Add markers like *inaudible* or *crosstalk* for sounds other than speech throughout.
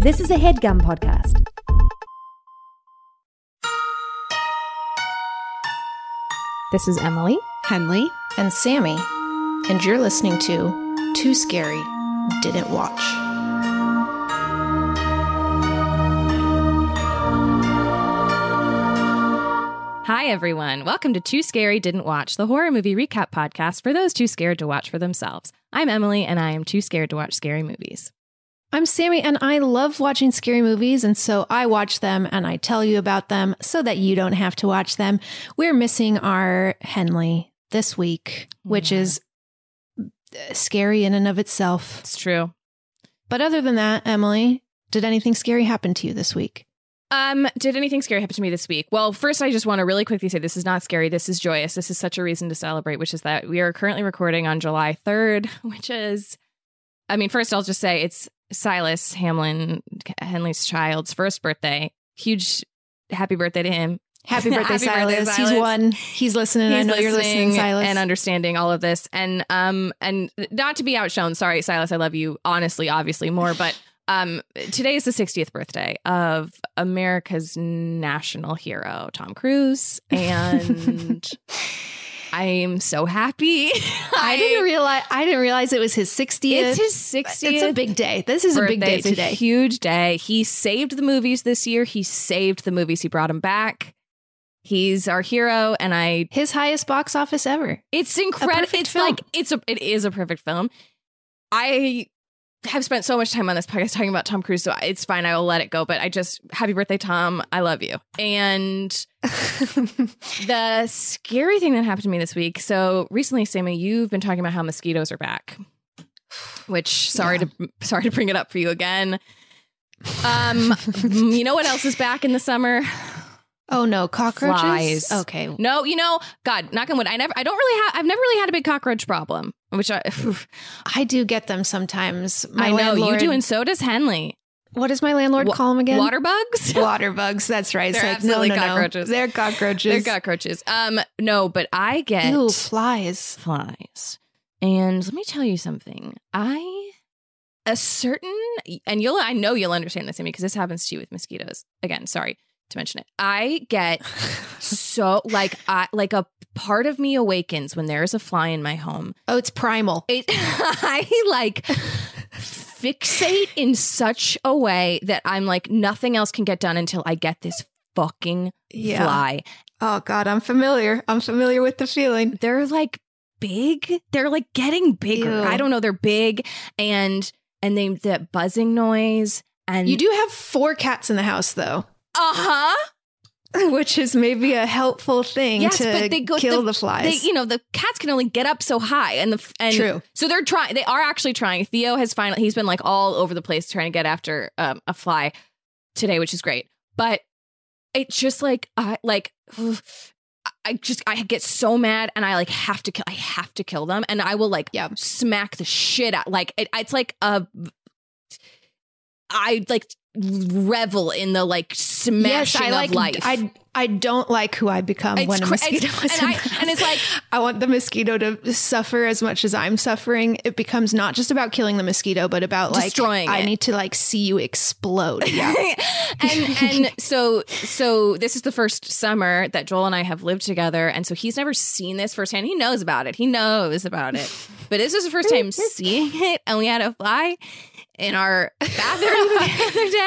This is a headgum podcast. This is Emily. Henley, and Sammy, and you're listening to Too Scary Didn't Watch. Hi, everyone. Welcome to Too Scary Didn't Watch, the horror movie recap podcast for those too scared to watch for themselves. I'm Emily, and I am too scared to watch scary movies. I'm Sammy, and I love watching scary movies, and so I watch them and I tell you about them so that you don't have to watch them. We're missing our Henley this week, which is uh, scary in and of itself. It's true. But other than that, Emily, did anything scary happen to you this week? Um, did anything scary happen to me this week? Well, first, I just want to really quickly say this is not scary. This is joyous. This is such a reason to celebrate, which is that we are currently recording on July 3rd, *laughs* which is, I mean, first, I'll just say it's Silas Hamlin, Henley's child's first birthday. Huge happy birthday to him. Happy *laughs* birthday, Happy birthday, Silas. He's one. He's listening. I He's know you're listening, Silas. and understanding all of this and um and not to be outshone sorry silas i love you honestly obviously more but *laughs* um today is the 60th birthday of america's national hero tom cruise and *laughs* i'm so happy *laughs* I didn't realize. I didn't realize it was his 60th. it's his 60th It's a big day. This is a big birthday. day It's a today. huge day. He saved the movies this year. He saved the movies. He brought them back. He's our hero, and I His highest box office ever. It's incredible. It's film. like it's a it is a perfect film. I have spent so much time on this podcast talking about Tom Cruise, so it's fine. I will let it go. But I just happy birthday, Tom. I love you. And *laughs* the scary thing that happened to me this week. So recently, Sammy, you've been talking about how mosquitoes are back. Which sorry to sorry to bring it up for you again. Um, *laughs* you know what else is back in the summer? Oh no, cockroaches. Flies. Okay. No, you know, God, knock on wood. I never, I don't really have, I've never really had a big cockroach problem, which I, *laughs* I do get them sometimes. My I know you do, and so does Henley. What does my landlord Wa- call them again? Water bugs. *laughs* Water bugs. That's right. They're like, no, absolutely no, no. cockroaches. They're cockroaches. They're cockroaches. Um, no, but I get Ew, flies. flies, and let me tell you something. I a certain, and you'll, I know you'll understand this, Amy, because this happens to you with mosquitoes. Again, sorry to mention it. I get so like I like a part of me awakens when there is a fly in my home. Oh, it's primal. it *laughs* I like fixate in such a way that I'm like nothing else can get done until I get this fucking Yeah. fly. Oh God, I'm familiar. I'm familiar with the feeling. They're like big. They're like getting bigger. Ew. I don't know. They're big and and they that buzzing noise and You do have four cats in the house, though, huh. *laughs* which is maybe a helpful thing Yes, to but they go kill the, the, flies. They, you know, the cats can only get up so high, and the and True. So they're trying. They are actually trying. Theo has finally. He's been like all over the place trying to get after um, a fly today, which is great. But it's just like I like. *sighs* I just I get so mad and I like have to kill I have to kill them and I will like Yeah. smack the shit out like it, it's like a I like revel in the like smashing yes, I like. of life. I I don't like who I become It's when a cra- mosquito it's- and I- and it's like- I want the mosquito to suffer as much as I'm suffering. It becomes not just about killing the mosquito, but about like Destroying I it. need to like see you explode. *laughs* Yeah. and and so so this is the first summer that Joel and I have lived together, and so he's never seen this firsthand. He knows about it. He knows about it, but this is the first time seeing it, and we had a fly in our bathroom the other day,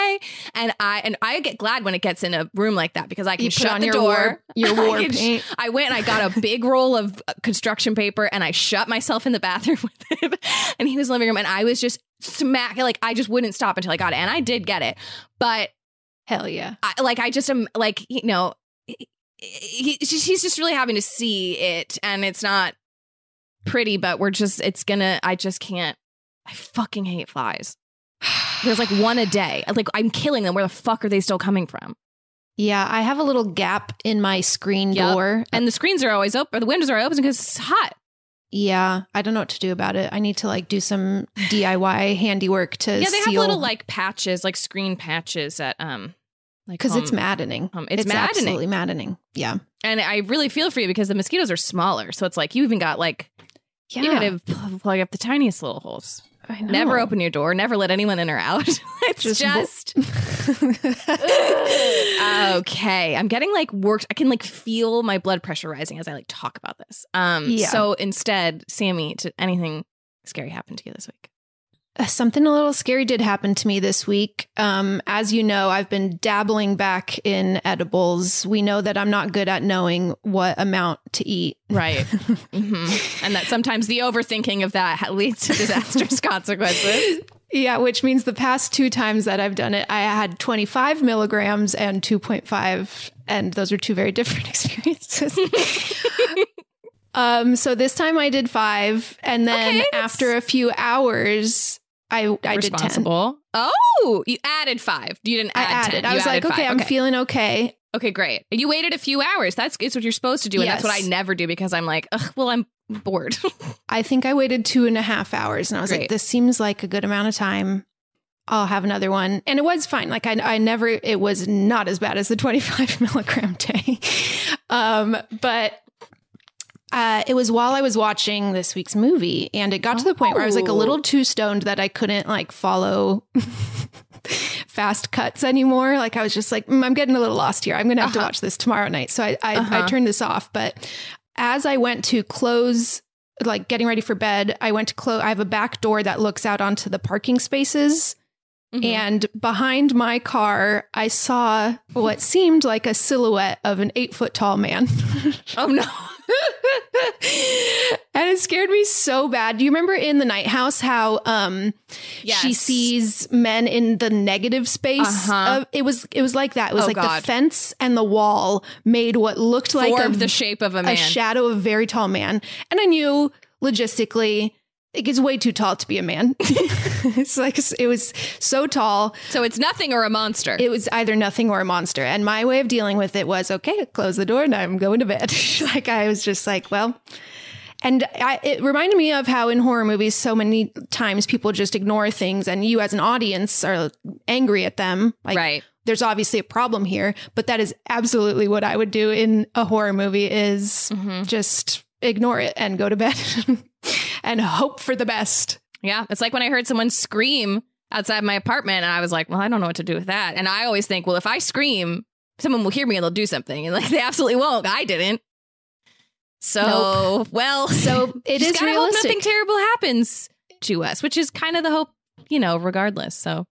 and I and I get glad when it gets in a room like that because I can You shut on the your door. war- your *laughs* I war can sh- I went and I got a big roll of uh, construction paper and I shut myself in the bathroom *laughs* with him, and he was living room, and I was just smack like I just wouldn't stop until I got it, and I did get it, but Hell yeah. I, like I just am like you know he, he, he's just really having to see it and it's not pretty but we're just it's gonna I just can't I fucking hate flies. There's like one a day. Like I'm killing them. Where the fuck are they still coming from? Yeah, I have a little gap in my screen Yep. door. And the screens are always open, or the windows are open because it's hot. Yeah, I don't know what to do about it. I need to like do some *sighs* DIY handiwork to yeah, they have little like patches, like screen patches at um, like because it's maddening. um, it's, maddening. absolutely maddening. Yeah, And I really feel for you because the mosquitoes are smaller, so it's like you even got like yeah. you gotta pl- plug up the tiniest little holes. I know. Never open your door. Never let anyone in or out. *laughs* it's Just just, *laughs* okay. I'm getting like worked. I can like feel my blood pressure rising as I like talk about this. Um. Yeah. So instead, Sammy, did anything scary happen to you this week? Uh, Something a little scary did happen to me this week. Um, as you know, I've been dabbling back in edibles. We know that I'm not good at knowing what amount to eat. Right. *laughs* hmm And that sometimes the overthinking of that *laughs* leads to disastrous *laughs* consequences. Yeah, which means the past two times that I've done it, I had 25 milligrams and 2.5, and those are two very different experiences. um, so this time I did five, and then Okay, after a few hours, I I did 10. Oh, you added five. You didn't I added. 10. I You was like, okay, five. I'm feeling okay. Okay, great. You waited a few hours. That's it's what you're supposed to do, and that's what I never do because I'm like, Ugh, well, I'm bored. *laughs* I think I waited two and a half hours, and I was Great. like, this seems like a good amount of time. I'll have another one. And it was fine. Like I, I never, it was not as bad as the *laughs* 25 milligram day. *laughs* Um, but uh, it was while I was watching this week's movie and it got to the point where I was like a Oh. little too stoned that I couldn't like follow *laughs* fast cuts anymore. Like I was just like, "Mm, I'm getting a little lost here. I'm going to have to Uh-huh. watch this tomorrow night. So I, I, I Uh-huh. turned this off. But as I went to close, like getting ready for bed, I went to close. I have a back door that looks out onto the parking spaces. Mhm. And behind my car, I saw what seemed like a silhouette of an eight foot tall man. *laughs* oh no. *laughs* and it scared me so bad. Do you remember in the night house how um she sees men in the negative space? Uh-huh. Of, it was it was like that. It was Oh, like God. the fence and the wall made what looked like a, the shape of a a shadow of a very tall man. And I knew logistically it gets way too tall to be a man. *laughs* it's like it was so tall. so it's nothing or a monster. It was either nothing or a monster. And my way of dealing with it was okay, close the door and I'm going to bed. *laughs* like I was just like, well, and I, it reminded me of how in horror movies, so many times people just ignore things, and you as an audience are angry at them. Like, right. there's obviously a problem here, but that is absolutely what I would do in a horror movie: is Mhm. just ignore it and go to bed *laughs* and hope for the best. Yeah. It's like when I heard someone scream outside my apartment, and I was like, well, I don't know what to do with that. And I always think, well, if I scream, someone will hear me and they'll do something. And like, *laughs* they absolutely won't. I didn't. So, well, So *laughs* it just is gotta hope realistic. nothing terrible happens to us, which is kind of the hope, you know, regardless. So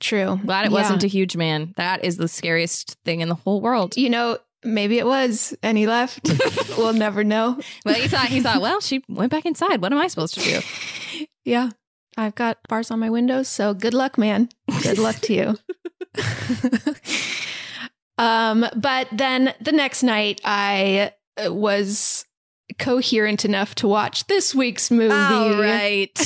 True. glad it Yeah. wasn't a huge man. That is the scariest thing in the whole world. You know, maybe it was, and he left. *laughs* we'll never know. Well, he thought he thought, well, she went back inside. What am I supposed to do? *laughs* Yeah. I've got bars on my windows, so good luck, man. Good luck to you. *laughs* um, but then the next night I uh, was coherent enough to watch this week's movie. All right.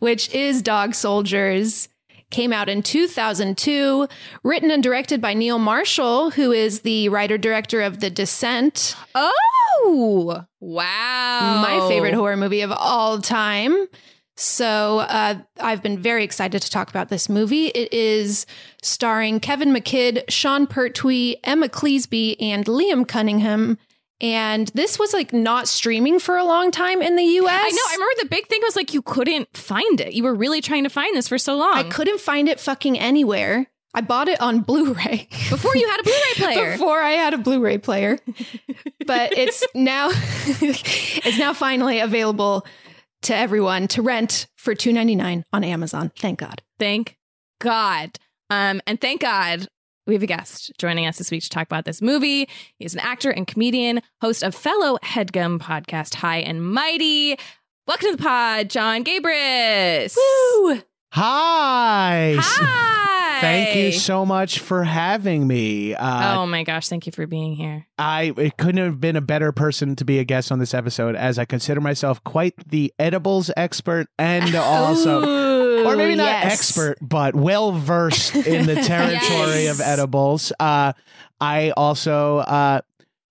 which is Dog Soldiers. Came out in 2002, written and directed by Neil Marshall, who is the writer director of The Descent, Oh, wow. my favorite horror movie of all time. So uh, I've been very excited to talk about this movie. It is starring Kevin McKidd, Sean Pertwee, Emma Cleasby, and Liam Cunningham. And this was like not streaming for a long time in the US. I know. I remember the big thing was like you couldn't find it. You were really trying to find this for so long. I couldn't find it fucking anywhere. I bought it on *laughs* Blu-ray before you had a Blu-ray *laughs* player. Before I had a Blu-ray player, but it's *laughs* now it's now finally available to everyone to rent for two ninety nine on Amazon. Thank God. Thank God. Um, and thank God we have a guest joining us this week to talk about this movie. He's an actor and comedian, host of fellow Headgum podcast High and Mighty. Welcome to the pod, Jon Gabrus. Woo! Hi. Hi. Thank you so much for having me. Uh, oh my gosh, thank you for being here. I it couldn't have been a better person to be a guest on this episode, as I consider myself quite the edibles expert and *laughs* also, or maybe not yes. expert, but well versed in the *laughs* territory Yes. of edibles. Uh, I also. Uh,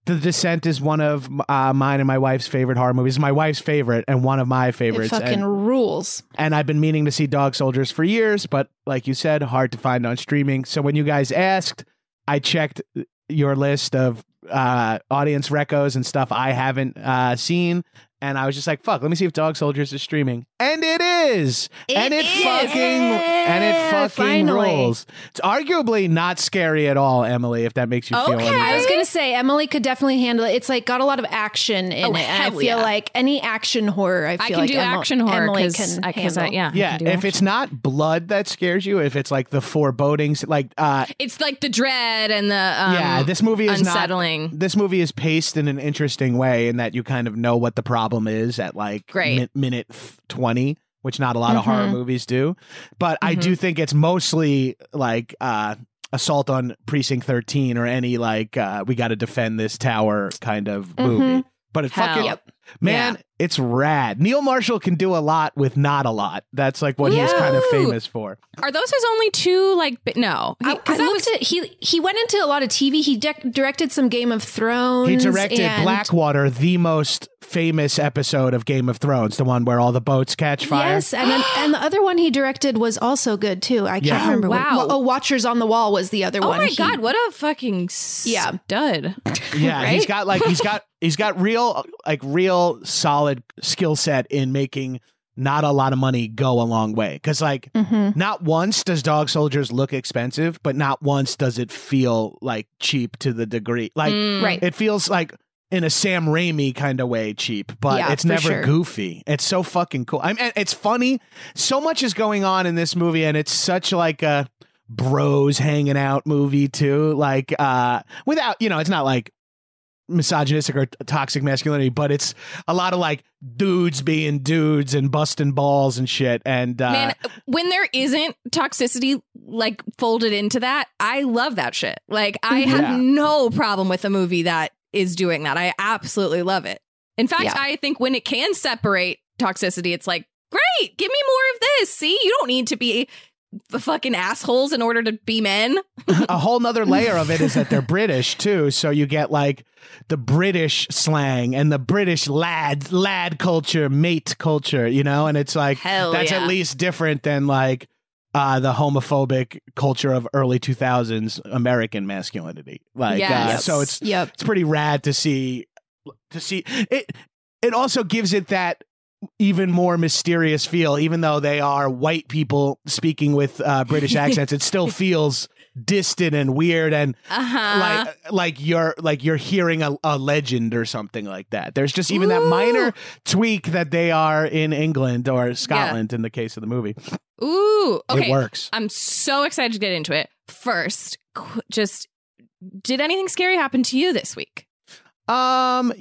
the Descent is one of uh, mine and my wife's favorite horror movies. My wife's favorite and one of my It favorites. fucking and, rules. and I've been meaning to see Dog Soldiers for years, but like you said, hard to find on streaming. So when you guys asked, I checked your list of uh, audience recos and stuff I haven't uh, seen, and I was just like, "Fuck, let me see if Dog Soldiers is streaming." And it is, and it is. fucking and it fucking finally. rules. It's arguably not scary at all, Emily. If that makes you feel Okay. any I was gonna say Emily could definitely handle it. It's like got a lot of action in Oh, it, and I hell feel yeah. like any action horror, I feel I can like do Emma- action horror Emily because can I, cause I, handle. yeah, I Yeah, can do if action. it's not blood that scares you, if it's like the forebodings, like uh, it's like the dread and the um, yeah, this movie is unsettling. not. This movie is paced in an interesting way in that you kind of know what the problem is at like Great. mi- minute f- twenty, which not a lot of horror Mhm. movies do. But I Mm-hmm. do think it's mostly like uh, assault on precinct thirteen or any like uh, we got to defend this tower kind of movie. But it's Hell. fucking Yep. Man, it's rad. Neil Marshall can do a lot with not a lot. That's like what he's kind of famous for. Are those his only two? Like, bi- no, I, I because that looked was at he he went into a lot of TV. He dec directed some Game of Thrones. He directed and- Blackwater, the most famous episode of Game of Thrones, the one where all the boats catch fire. Yes, and then, and the other one he directed was also good too. I can't Yeah. remember. Oh, what- Wow. oh, Watchers on the Wall was the other Oh one. my He- god, what a fucking Yeah. stud! Yeah, he's got like he's got he's got real like real solid skill set in making not a lot of money go a long way. Because like Mhm. not once does Dog Soldiers look expensive, but not once does it feel like cheap to the degree like Mm. Right. it feels like in a Sam Raimi kind of way cheap, but Yeah, it's never sure. goofy. It's so fucking cool. I mean, it's funny. So much is going on in this movie, and it's such like a bros hanging out movie too. Like, uh, without you know, it's not like misogynistic or toxic masculinity, but it's a lot of like dudes being dudes and busting balls and shit. And uh, Man, when there isn't toxicity like folded into that, I love that shit. Like I have no problem with a movie that is doing that. I absolutely love it. In fact, Yeah. I think when it can separate toxicity, it's like, great, give me more of this. See, you don't need to be the fucking assholes in order to be men. *laughs* a whole nother layer of it is that they're British too. So you get like the British slang and the British lad lad culture, mate culture, you know, and it's like Hell that's yeah. at least different than like uh, the homophobic culture of early 2000s American masculinity. Like, uh, so it's Yep. it's pretty rad to see to see it. It also gives it that even more mysterious feel, even though they are white people speaking with uh, British *laughs* accents. It still feels distant and weird and Uh-huh. like like you're like you're hearing a, a legend or something like that. There's just even that minor tweak that they are in England or Scotland in the case of the movie. Ooh, okay. It works. I'm so excited to get into it. First, just did anything scary happen to you this week? Um,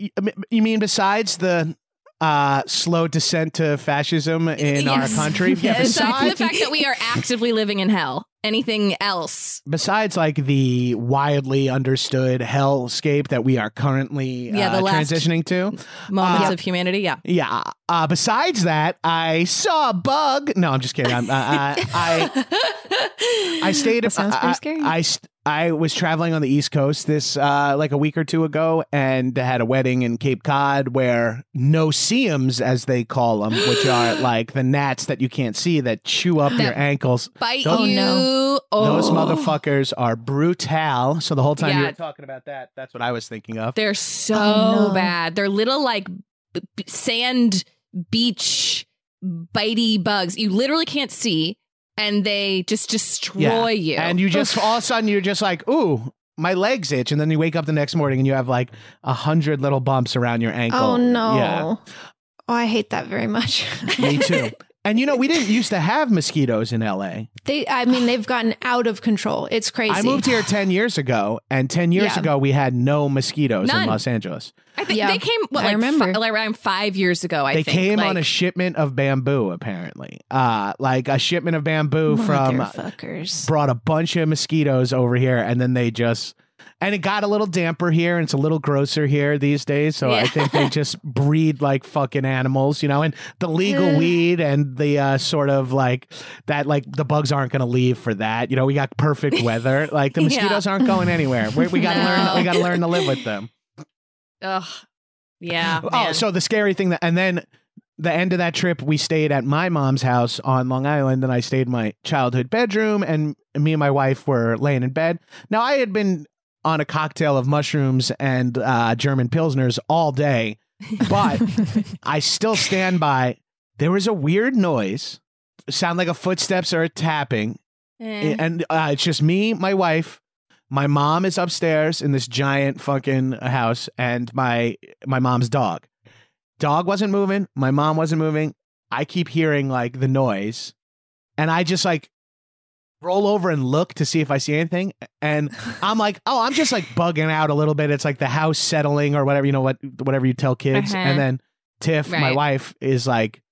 you mean besides the uh slow descent to fascism in our country? Yeah, Aside from the fact that we are actively living in hell, anything else? besides like the widely understood hellscape that we are currently Yeah, uh, the last- transitioning to. Moments Uh, of humanity, yeah. Yeah. Uh, besides that, I saw a bug. No, I'm just kidding. I'm, uh, uh, I *laughs* I stayed. That sounds pretty I- scary. I, st- I was traveling on the East Coast this uh, like a week or two ago, and had a wedding in Cape Cod where no-see-ums, as they call them, which *gasps* are like the gnats that you can't see that chew up your ankles. Bite Those- you. no. Oh. Those motherfuckers are brutal. So the whole time you Yeah. were talking about that, that's what I was thinking of. They're so Oh, no. bad. They're little like b- b- sand beach bitey bugs. You literally can't see, and they just destroy you. And you just all of a sudden you're just like, ooh, my legs itch, and then you wake up the next morning and you have like a hundred little bumps around your ankle. Oh no. Yeah, Oh, I hate that very much. me too. *laughs* And you know, we didn't used to have mosquitoes in LA. They, I mean, they've gotten out of control. It's crazy. I moved here 10 years ago, and 10 years Yeah. ago, we had no mosquitoes None. in Los Angeles. I think Yeah, they came what, I like, remember. fi- like around five years ago. I they think came like, on a shipment of bamboo, apparently. Uh, like a shipment of bamboo from Motherfuckers. brought a bunch of mosquitoes over here, and then they just. And it got a little damper here, and it's a little grosser here these days. So I think they just *laughs* breed like fucking animals, you know. And the legal weed and the uh, sort of like that, like the bugs aren't going to leave for that. You know, we got perfect weather. *laughs* Like the Yeah. mosquitoes aren't going anywhere. We, we got to No. learn. We got to learn to live with them. Ugh. Yeah. Oh, man. so the scary thing that, and then the end of that trip, we stayed at my mom's house on Long Island, and I stayed in my childhood bedroom, and me and my wife were laying in bed. Now, I had been on a cocktail of mushrooms and uh, German pilsners all day, but *laughs* I still stand by. There was a weird noise, sound like a footsteps or a tapping, Eh. and uh, it's just me, my wife. My mom is upstairs in this giant fucking house, and my my mom's dog. Dog wasn't moving. My mom wasn't moving. I keep hearing like the noise, and I just like roll over and look to see if I see anything. And I'm like, oh, I'm just like bugging out a little bit. It's like the house settling or whatever you know what whatever you tell kids. Uh-huh. And then Tiff, my wife, is like,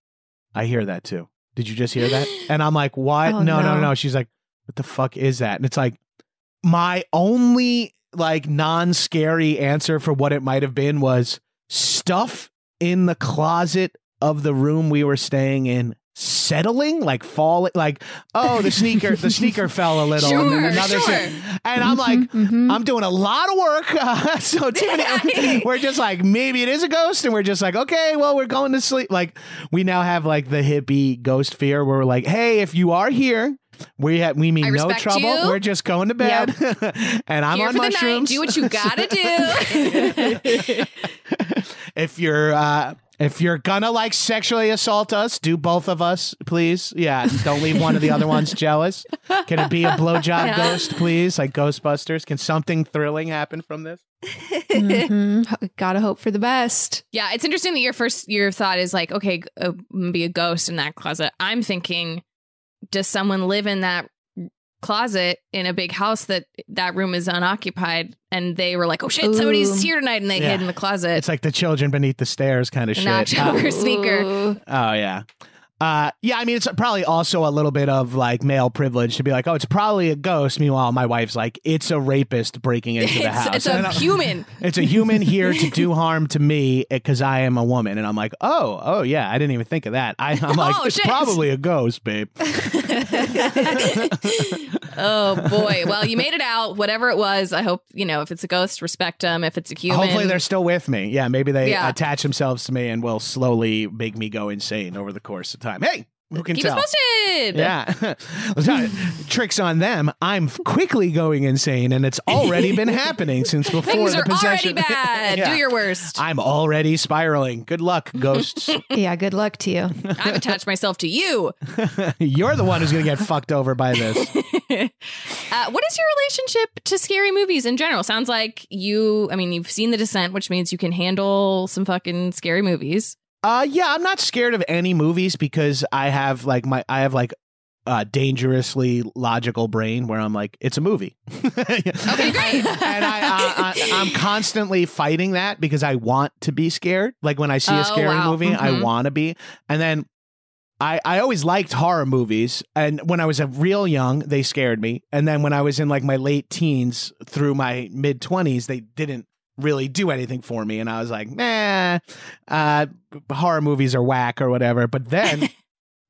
I hear that too. Did you just hear that? *gasps* And I'm like, what? Oh, no, no, no. no. She's like, what the fuck is that? And it's like, my only like non-scary answer for what it might have been was stuff in the closet of the room we were staying in settling like falling like oh the sneaker the *laughs* sneaker fell a little. And then Sure, another sure. and i'm like Mhm. i'm doing a lot of work. Uh, *laughs* so *laughs* Tiffany, we're just like maybe it is a ghost. And we're just like okay well we're going to sleep. Like we now have like the hippie ghost fear where we're like hey if you are here we ha- we mean no trouble you. we're just going to bed *laughs* and i'm Here on for the night. mushrooms Do what you gotta do. *laughs* if you're uh if you're gonna like sexually assault us, do both of us, please. Yeah, don't leave one of the other ones jealous. Can it be a blowjob Yeah. ghost, please? Like Ghostbusters? Can something thrilling happen from this? Mhm. Gotta hope for the best. yeah, it's interesting that your first your thought is like, okay, g- uh, be a ghost in that closet. I'm thinking, does someone live in that closet in a big house that that room is unoccupied, and they were like, oh shit, somebody's here tonight, and they Yeah. hid in the closet. It's like the children beneath the stairs kind of shit. *laughs* Nacho. Uh, Or sneaker. Oh yeah. Uh, yeah, I mean, it's probably also a little bit of like male privilege to be like, oh, it's probably a ghost. Meanwhile, my wife's like, it's a rapist breaking into the house. it's And a I'm- human. *laughs* It's a human here to do *laughs* harm to me because I am a woman, and I'm like, oh, oh yeah, I didn't even think of that. I, I'm *laughs* like, Oh, it's shit. probably a ghost, babe. Oh boy. Well, you made it out. Whatever it was, I hope you know if it's a ghost, respect them. If it's a human, Hopefully, they're still with me. Yeah, maybe they Yeah. attach themselves to me and will slowly make me go insane over the course of time. Hey, who can keep tell? us posted. Yeah. *laughs* Tricks on them. I'm quickly going insane, and it's already been *laughs* happening since before Things the are already possession. bad. *laughs* Yeah. Do your worst. I'm already spiraling. Good luck, ghosts. Yeah, good luck to you. I've attached myself to you. You're the one who's going to get fucked over by this. Uh, what is your relationship to scary movies in general? Sounds like you, I mean, you've seen The Descent, which means you can handle some fucking scary movies. Uh yeah, I'm not scared of any movies because I have like my I have like a dangerously logical brain where I'm like it's a movie. *laughs* okay, great. and I, I, I I'm constantly fighting that because I want to be scared. Like when I see Oh, a scary wow. movie, I Mhm. want to be. And then I, I always liked horror movies. And when I was a real young, they scared me. And then when I was in like my late teens through my mid 20s, they didn't really do anything for me. And I was like, nah, uh, horror movies are whack or whatever. But then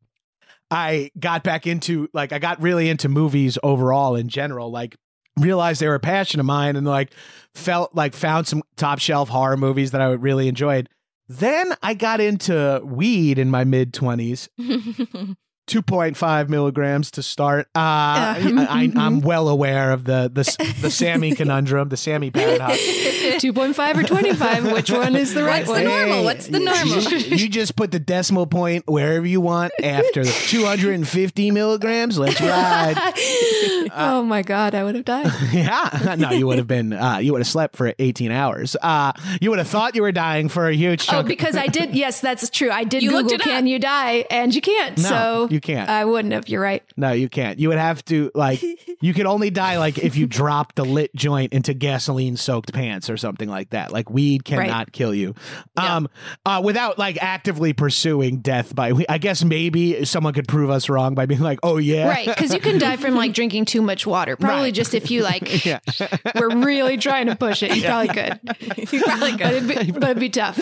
*laughs* I got back into, like, I got really into movies overall in general. Like, realized they were a passion of mine and like felt like found some top shelf horror movies that I really enjoyed. Then I got into weed in my mid 20s *laughs* 2.5 milligrams to start. Uh, I, am *laughs* well aware of the the the Sammy *laughs* conundrum, the Sammy paradox. *laughs* 2.5 or 25? Which one is the right What's the normal? What's the normal? you just put the decimal point wherever you want after the 250 milligrams. Let's ride. oh my God, I would have died. yeah, no, you would have been. Uh, you would have slept for 18 hours. Uh, you would have thought you were dying for a huge chunk. Oh, chunk. because I did. Yes, that's true. I did You Google it up. "Can you die?" and you can't. No, so you can't. I wouldn't have. You're right. No, you can't. You would have to like *laughs* you could only die like if you dropped a lit joint into gasoline soaked pants or something like that. Like weed cannot Right. kill you. Um uh without like actively pursuing death by I guess maybe someone could prove us wrong by being like, "Oh yeah." Right, because you can die from like *laughs* drinking too much water. Probably Right. just if you like *laughs* Yeah. were really trying to push it, you probably could. You probably But could. it'd, be, but it'd be tough.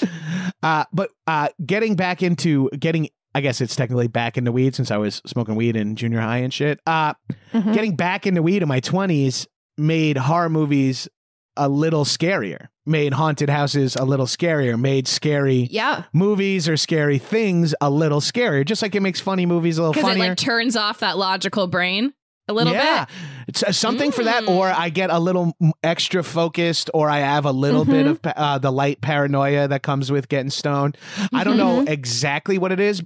Uh but uh getting back into getting I guess it's technically back into weed since I was smoking weed in junior high and shit. Uh Mhm. getting back into weed in my 20s made horror movies a little scarier, made haunted houses a little scarier, made scary Yeah. movies or scary things a little scarier, just like it makes funny movies a little Because it funnier. like turns off that logical brain a little yeah. bit. It's uh, something for that, Mm. or I get a little extra focused, or I have a little bit Mhm. of uh, the light paranoia that comes with getting stoned. I don't know exactly what it is,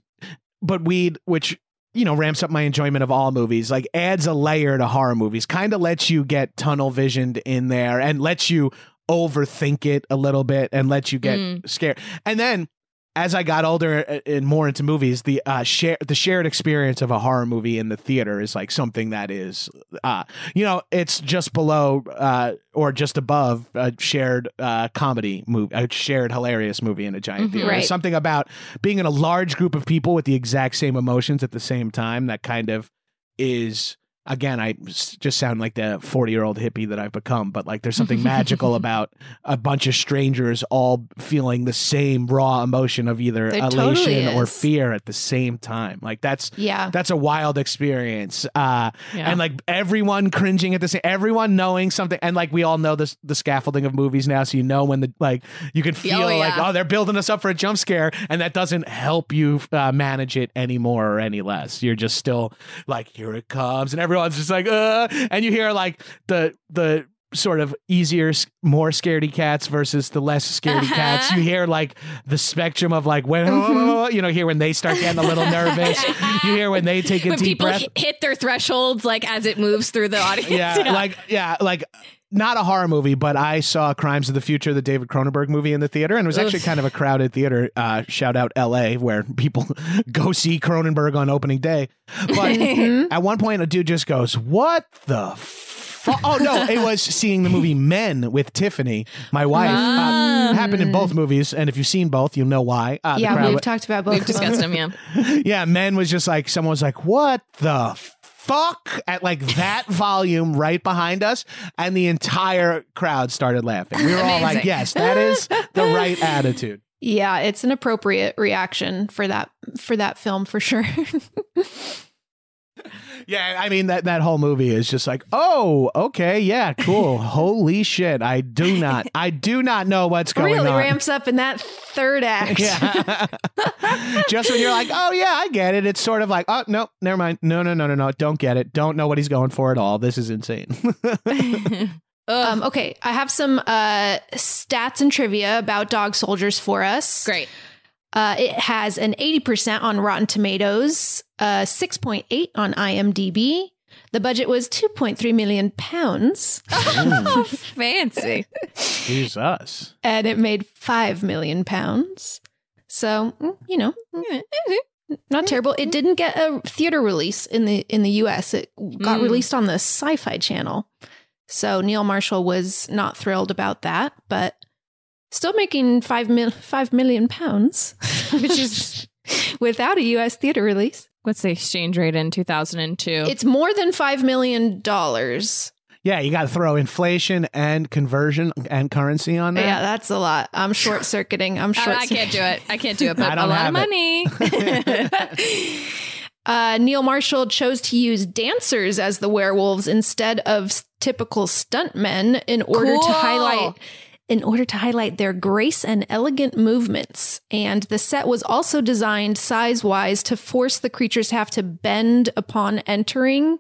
but weed, which you know ramps up my enjoyment of all movies, like adds a layer to horror movies. Kind of lets you get tunnel visioned in there and lets you overthink it a little bit and lets you get Mm. scared. And then as I got older and more into movies, the uh, share the shared experience of a horror movie in the theater is like something that is, uh, you know, it's just below uh, or just above a shared uh, comedy movie, a shared hilarious movie in a giant Mhm. theater. Right. something about being in a large group of people with the exact same emotions at the same time that kind of is. Again, I just sound like the 40 year old hippie that I've become, but like there's something magical *laughs* about a bunch of strangers all feeling the same raw emotion of either There elation totally or fear at the same time. Like that's Yeah. that's a wild experience. Uh, Yeah. and like everyone cringing at the same, everyone knowing something, and like we all know this the scaffolding of movies now, so you know when the like you can feel Oh, like oh they're building us up for a jump scare, and that doesn't help you uh, manage it anymore or any less. You're just still like here it comes, and everyone's just like uh, and you hear like the the sort of easier more scaredy cats versus the less scaredy Uh-huh. cats you hear like the spectrum of like when Mm-hmm. *laughs* you know hear when they start getting a little nervous you hear when they take a when deep people breath hi- hit their thresholds like as it moves through the audience. yeah, *laughs* like yeah, like not a horror movie, but I saw Crimes of the Future, the David Cronenberg movie in the theater, and it was actually kind of a crowded theater. Uh, shout out L.A., where people *laughs* go see Cronenberg on opening day. But *laughs* Mhm. at one point, a dude just goes, "What the." Fu-? Oh no! It was seeing the movie Men with Tiffany, my wife. Ah. Uh, happened in both movies, and if you've seen both, you'll know why. Uh, the yeah, crowd we've wa- talked about both. We've of them. discussed them, yeah. *laughs* yeah, men was just like someone was like, "What the fuck?" at like that *laughs* volume right behind us, and the entire crowd started laughing. We were all like, "Yes, that is the *laughs* right attitude." Yeah, it's an appropriate reaction for that for that film for sure. *laughs* Yeah, I mean that that whole movie is just like, "Oh, okay, yeah, cool. *laughs* Holy shit. I do not *laughs* I do not know what's going really on." Really ramps up in that third act. Yeah. *laughs* Just when you're like, oh yeah, I get it. It's sort of like, oh no, never mind. No, no, no, no, no. Don't get it. Don't know what he's going for at all. This is insane. Um, okay, I have some uh, stats and trivia about Dog Soldiers for us. great. Uh, it has an 80% on Rotten Tomatoes, uh, 6.8 on IMDb. The budget was 2.3 million pounds, Oh, *laughs* fancy. Jesus. and it made 5 million pounds. So, mm, you know, not terrible. It didn't get a theater release in the in the US. It got Mm. released on the Sci-Fi channel. So Neil Marshall was not thrilled about that, but still making 5 mil- 5 million pounds, *laughs* which is without a US theater release. What's the exchange rate in 2002? It's more than 5 million dollars. Yeah, you got to throw inflation and conversion and currency on there. Yeah, that's a lot. I'm short circuiting. I'm I, short I can't do it. I can't do it, *laughs* but a don't lot have of money. *laughs* Uh, Neil Marshall chose to use dancers as the werewolves instead of typical stuntmen in order Cool. to highlight in order to highlight their grace and elegant movements. And the set was also designed size wise to force the creatures to have to bend upon entering,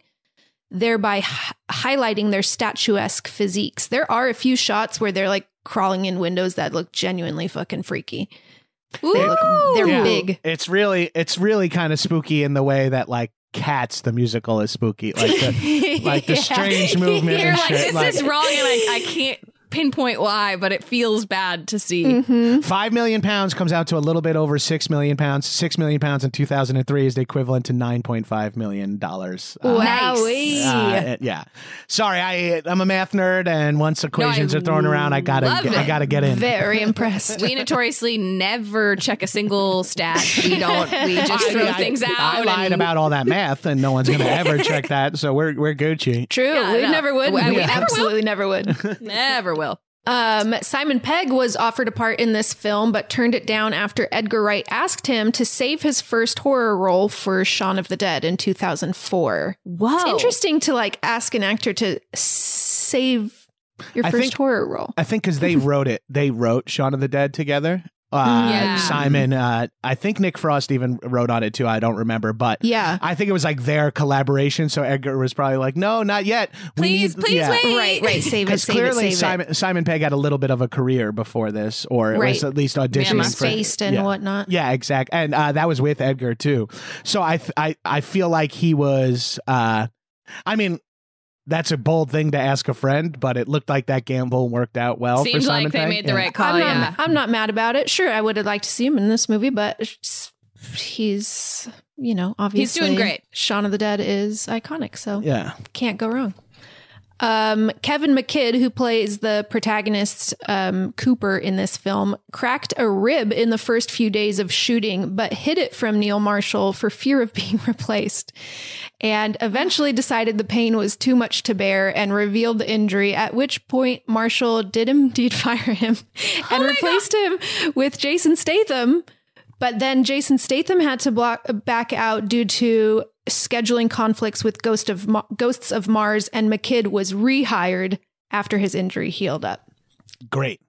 thereby h- highlighting their statuesque physiques. There are a few shots where they're like crawling in windows that look genuinely fucking freaky. They look, they're Yeah. big. It's really it's really kind of spooky in the way that like Cats the musical is spooky. Like the *laughs* like the Yeah. strange movement *laughs* You're and like, shit. this like, is wrong, and I, I can't pinpoint why, but it feels bad to see. Mhm. Five million pounds comes out to a little bit over six million pounds. Six million pounds in 2003 is the equivalent to 9.5 million dollars. Uh, Wowee. uh, yeah. Sorry, I I'm a math nerd, and once equations are thrown around, I gotta get, I gotta get in. Very impressed. We notoriously never check a single stat. We don't. We just I- throw I- things out. I lied and- about all that math, and no one's gonna ever check that. So we're we're Gucci. True. Yeah, we no. never would. We- We, we never will. absolutely never would. Never will. Um, Simon Pegg was offered a part in this film, but turned it down after Edgar Wright asked him to save his first horror role for Shaun of the Dead in 2004. Whoa. It's interesting to like ask an actor to save your I first think- horror role. I think because they *laughs* wrote it, they wrote Shaun of the Dead together. Uh, Yeah. Simon, uh, I think Nick Frost even wrote on it too. I don't remember, but Yeah. I think it was like their collaboration. So Edgar was probably like, "No, not yet. We Please, need- please yeah. wait. Right, right. Save it, *laughs* Because save it, clearly save Simon Simon Pegg had a little bit of a career before this, or it was at least Yeah, auditioning must for Spaced and yeah. whatnot. Yeah, exact. And uh, that was with Edgar too. So I th- I I feel like he was. Uh, I mean, that's a bold thing to ask a friend, but it looked like that gamble worked out well. for Seems Simon like they Pegg. made the Yeah. right call. I'm not, yeah. I'm not mad about it. Sure, I would have liked to see him in this movie, but he's, you know, obviously he's doing great. Shaun of the Dead is iconic, so Yeah. can't go wrong. Um, Kevin McKidd, who plays the protagonist um, Cooper in this film, cracked a rib in the first few days of shooting, but hid it from Neil Marshall for fear of *laughs* being replaced, and eventually decided the pain was too much to bear and revealed the injury. At which point, Marshall did indeed *laughs* fire him and replaced him with Jason Statham. But then Jason Statham had to block, back out due to scheduling conflicts with Ghost of Ma- Ghosts of Mars, and McKidd was rehired after his injury healed up. Great.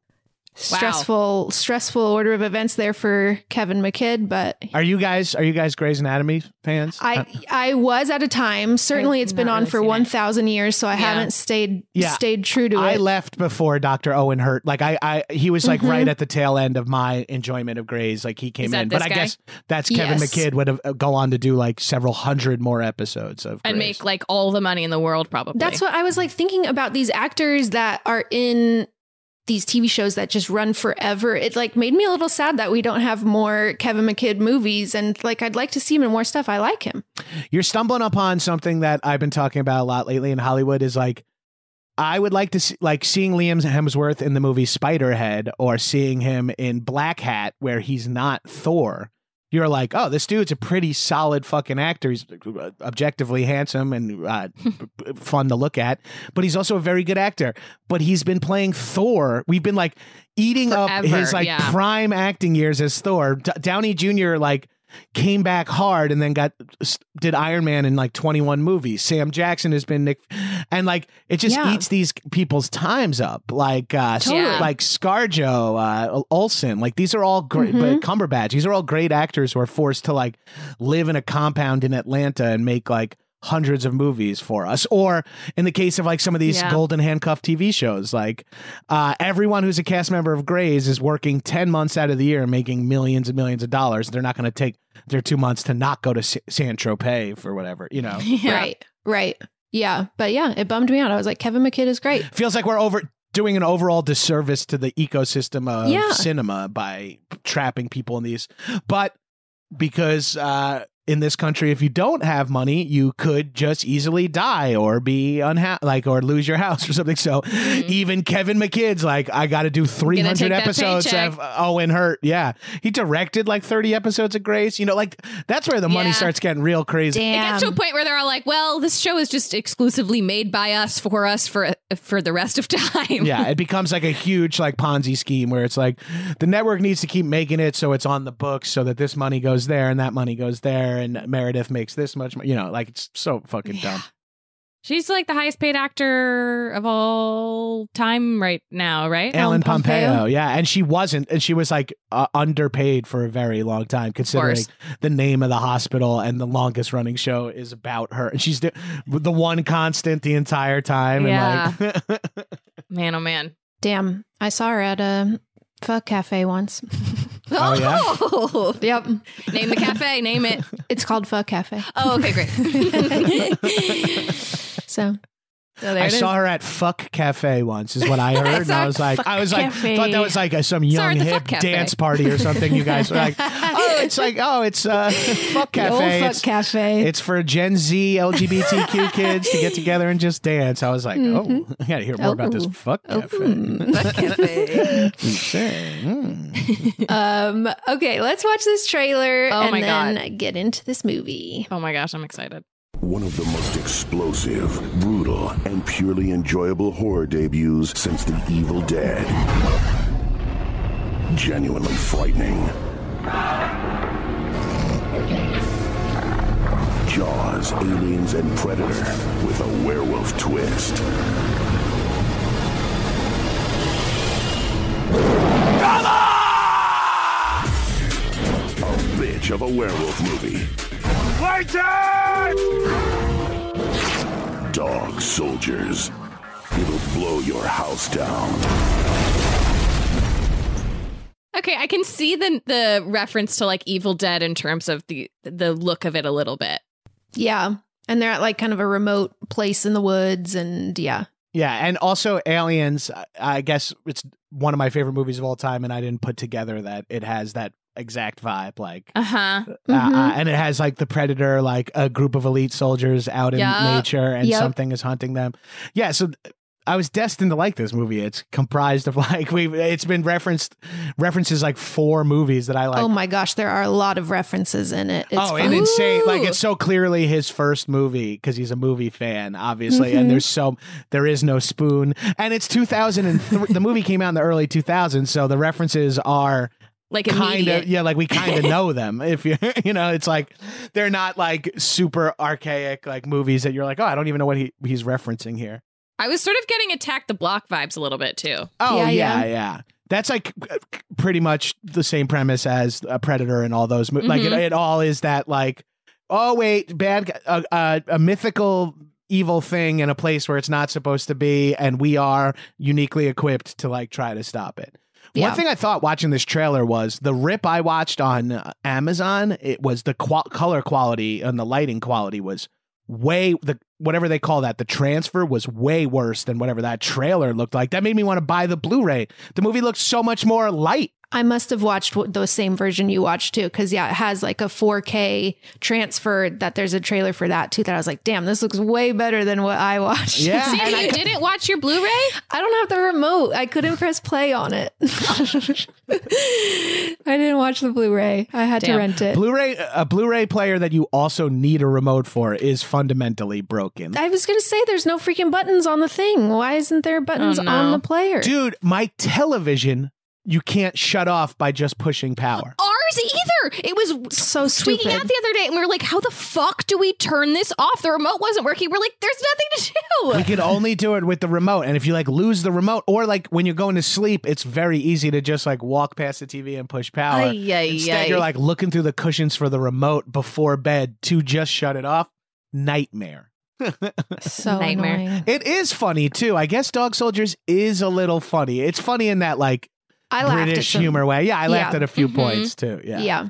Stressful, stressful order of events there for Kevin McKidd, but Are you guys are you guys Grey's Anatomy fans? I I was at a time. Certainly, I've it's been on really for one thousand years, so I Yeah. haven't stayed Yeah. stayed true to I it. I left before Dr. Owen Hunt. Like I, I he was like Mhm. right at the tail end of my enjoyment of Grey's. Like he came Is that in, but this I guess that's Kevin Yes. McKidd would have uh, go on to do like several hundred more episodes of and Grey's. make like all the money in the world, probably. That's what I was like thinking about these actors that are in these TV shows that just run forever. It like made me a little sad that we don't have more Kevin McKidd movies and like I'd like to see him in more stuff. I like him. You're stumbling upon something that I've been talking about a lot lately in Hollywood is like I would like to see like seeing Liam Hemsworth in the movie Spiderhead or seeing him in Black Hat where he's not Thor. You're like, oh, this dude's a pretty solid fucking actor. He's objectively handsome and uh, *laughs* fun to look at, but he's also a very good actor. But he's been playing Thor. We've been like eating up his like yeah. prime acting years as Thor. D- Downey Jr. like came back hard and then got did Iron Man in like 21 movies. Sam Jackson has been Nick and like it just Yeah. eats these people's times up. Like uh Totally. like ScarJo, uh Olsen, like these are all great Mhm. but Cumberbatch. These are all great actors who are forced to like live in a compound in Atlanta and make like hundreds of movies for us or in the case of like some of these Yeah. golden handcuff tv shows like uh, everyone who's a cast member of grey's is working 10 months out of the year making millions and millions of dollars they're not going to take their two months to not go to S- san tropez for whatever you know *laughs* Yeah. Right. Right. Yeah. But yeah, it bummed me out. I was like, Kevin McKidd is great. feels like we're over doing an overall disservice to the ecosystem of Yeah. cinema by trapping people in these but because uh in this country if you don't have money you could just easily die or be unhappy like or lose your house or something. So mm-hmm. even kevin mckidd's like i gotta do 300 episodes paycheck. of owen hunt. Yeah. He directed like 30 episodes of grey's. You know like that's where the money starts getting real crazy. It gets to a point where they're all like, "Well, this show is just exclusively made by us for us for for the rest of time." yeah, it *laughs* becomes like a huge like Ponzi scheme where it's like the network needs to keep making it so it's on the books so that this money goes there and that money goes there and Meredith makes this much. mo- You know, like it's so fucking dumb. She's like the highest paid actor of all time right now, right? Ellen Pompeo. Pompeo. yeah, and she wasn't, and she was like uh, underpaid for a very long time, considering the name of the hospital and the longest running show is about her, and she's the, the one constant the entire time. Yeah. And like, *laughs* Man, oh man. Damn, I saw her at a fuck cafe once. *laughs* Oh, yeah? Oh! yep, Name the cafe. Name it. it's called Fuck Cafe. Oh, okay, great. *laughs* So So I it is. saw her at Fuck Cafe once, is what I *laughs* heard, and I was like, I was like, Cafe. thought that was like a, some young at hip dance party or something. You guys were like, *laughs* oh, it's like, oh, it's uh, Fuck *laughs* The old Cafe. Fuck It's, Cafe. it's for Gen Z LGBTQ kids to get together and just dance. I was like, oh, I got to hear more about this Oh. Fuck Oh, Cafe. hmm. Fuck cafe. Say, mm. um, okay, let's watch this trailer Oh and my then God. get into this movie. Oh my gosh, I'm excited. One of the most explosive, brutal, and purely enjoyable horror debuts since The Evil Dead. Genuinely frightening. Jaws, Aliens, and Predator with a werewolf twist. A bitch of a werewolf movie. Dog soldiers. It'll blow your house down. Okay, I can see the the reference to like Evil Dead in terms of the the look of it a little bit. Yeah, and they're at like kind of a remote place in the woods, and yeah, Yeah, and also Aliens. I- I guess it's one of my favorite movies of all time, and I didn't put together that it has that exact vibe. Like, Uh huh. uh, Mhm. uh, and it has like the predator, like a group of elite soldiers out in Yup. nature, and Yup. something is hunting them. Yeah, so I was destined to like this movie. It's comprised of *laughs* like we. have It's been referenced references like four movies that I like. oh my gosh, there are a lot of references in it. It's oh, fun. and insane! Like it's so clearly his first movie because he's a movie fan, obviously. And Mhm. there's so there is no spoon, and it's 2003. the movie came out in the early 2000s, so the references are Like kind of yeah, like we kind of *laughs* know them. If you *laughs* you know, it's like they're not like super archaic like movies that you're like, oh, I don't even know what he he's referencing here. I was sort of getting Attack the Block vibes a little bit too. Oh Yeah, yeah, yeah. yeah. That's like pretty much the same premise as a Predator and all those. Mo- Like it, it all is that like, oh wait, bad uh, uh, a mythical evil thing in a place where it's not supposed to be, and we are uniquely equipped to like try to stop it. Yeah. One thing I thought watching this trailer was the rip I watched on Amazon. It was the qual- color quality and the lighting quality was way the whatever they call that the transfer was way worse than whatever that trailer looked like that made me want to buy the blu-ray the movie looked so much more light I must have watched the same version you watched too, because yeah, it has like a 4K transfer. That there's a trailer for that too. That I was like, damn, this looks way better than what I watched. Yeah. See, And you didn't watch your Blu-ray? I don't have the remote. I couldn't press play on it. *laughs* I didn't watch the Blu-ray. I had to rent it. blu-ray a blu-ray player that you also need a remote for is fundamentally broken I was gonna say there's no freaking buttons on the thing. Why isn't there buttons Oh, no. on the player? dude my television you can't shut off by just pushing power Ours either. It was So tweaking stupid. out the other day, and we were like, "How the fuck do we turn this off?" The remote wasn't working. We're like, "There's nothing to do." we could only do it with the remote and if you like lose the remote or like when you're going to sleep it's very easy to just like walk past the tv and push power Ay, ay, instead ay. you're like looking through the cushions for the remote before bed to just shut it off nightmare *laughs* so Nightmare. annoying. it is funny too i guess dog soldiers is a little funny it's funny in that like I laughed at british some- humor way yeah i laughed Yeah. at a few Mhm. points too yeah Yeah.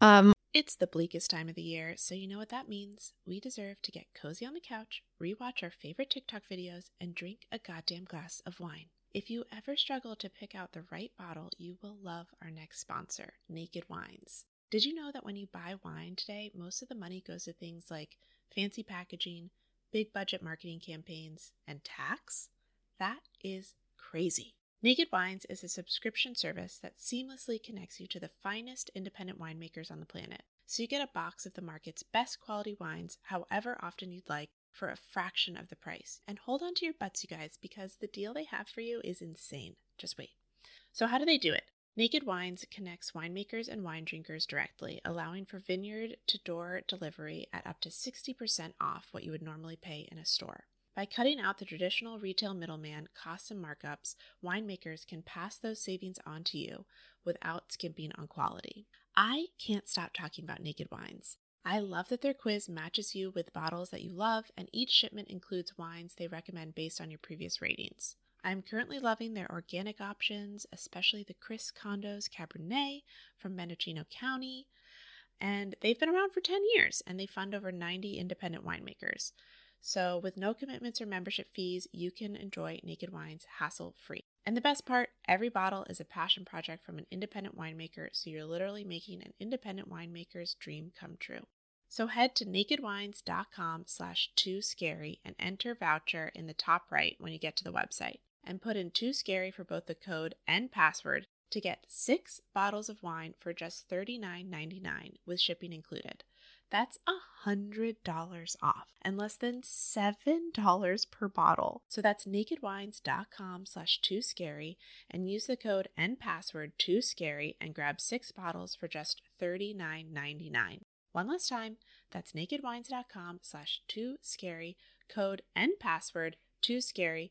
Um. It's the bleakest time of the year, so you know what that means. We deserve to get cozy on the couch, rewatch our favorite TikTok videos, and drink a goddamn glass of wine. If you ever struggle to pick out the right bottle, you will love our next sponsor, Naked Wines. Did you know that when you buy wine today, most of the money goes to things like fancy packaging, big budget marketing campaigns, and tax? That is crazy. Naked Wines is a subscription service that seamlessly connects you to the finest independent winemakers on the planet. So you get a box of the market's best quality wines, however often you'd like, for a fraction of the price. And hold on to your butts, you guys, because the deal they have for you is insane. Just wait. So, how do they do it? Naked Wines connects winemakers and wine drinkers directly, allowing for vineyard to door delivery at up to 60% off what you would normally pay in a store. By cutting out the traditional retail middleman costs and markups, winemakers can pass those savings on to you without skimping on quality. I can't stop talking about Naked Wines. I love that their quiz matches you with bottles that you love, and each shipment includes wines they recommend based on your previous ratings. I'm currently loving their organic options, especially the Chris Condos Cabernet from Mendocino County. And they've been around for 10 years and they fund over 90 independent winemakers. So, with no commitments or membership fees, you can enjoy Naked Wines hassle free. And the best part every bottle is a passion project from an independent winemaker, so you're literally making an independent winemaker's dream come true. So head to nakedwines.com slash too scary and enter voucher in the top right when you get to the website and put in too scary for both the code and password to get six bottles of wine for just $39.99 with shipping included. That's a $100 off and less than $7 per bottle. So that's nakedwines.com slash too scary and use the code and password too scary and grab six bottles for just $39.99. One last time, that's nakedwines.com slash too scary, code and password too scary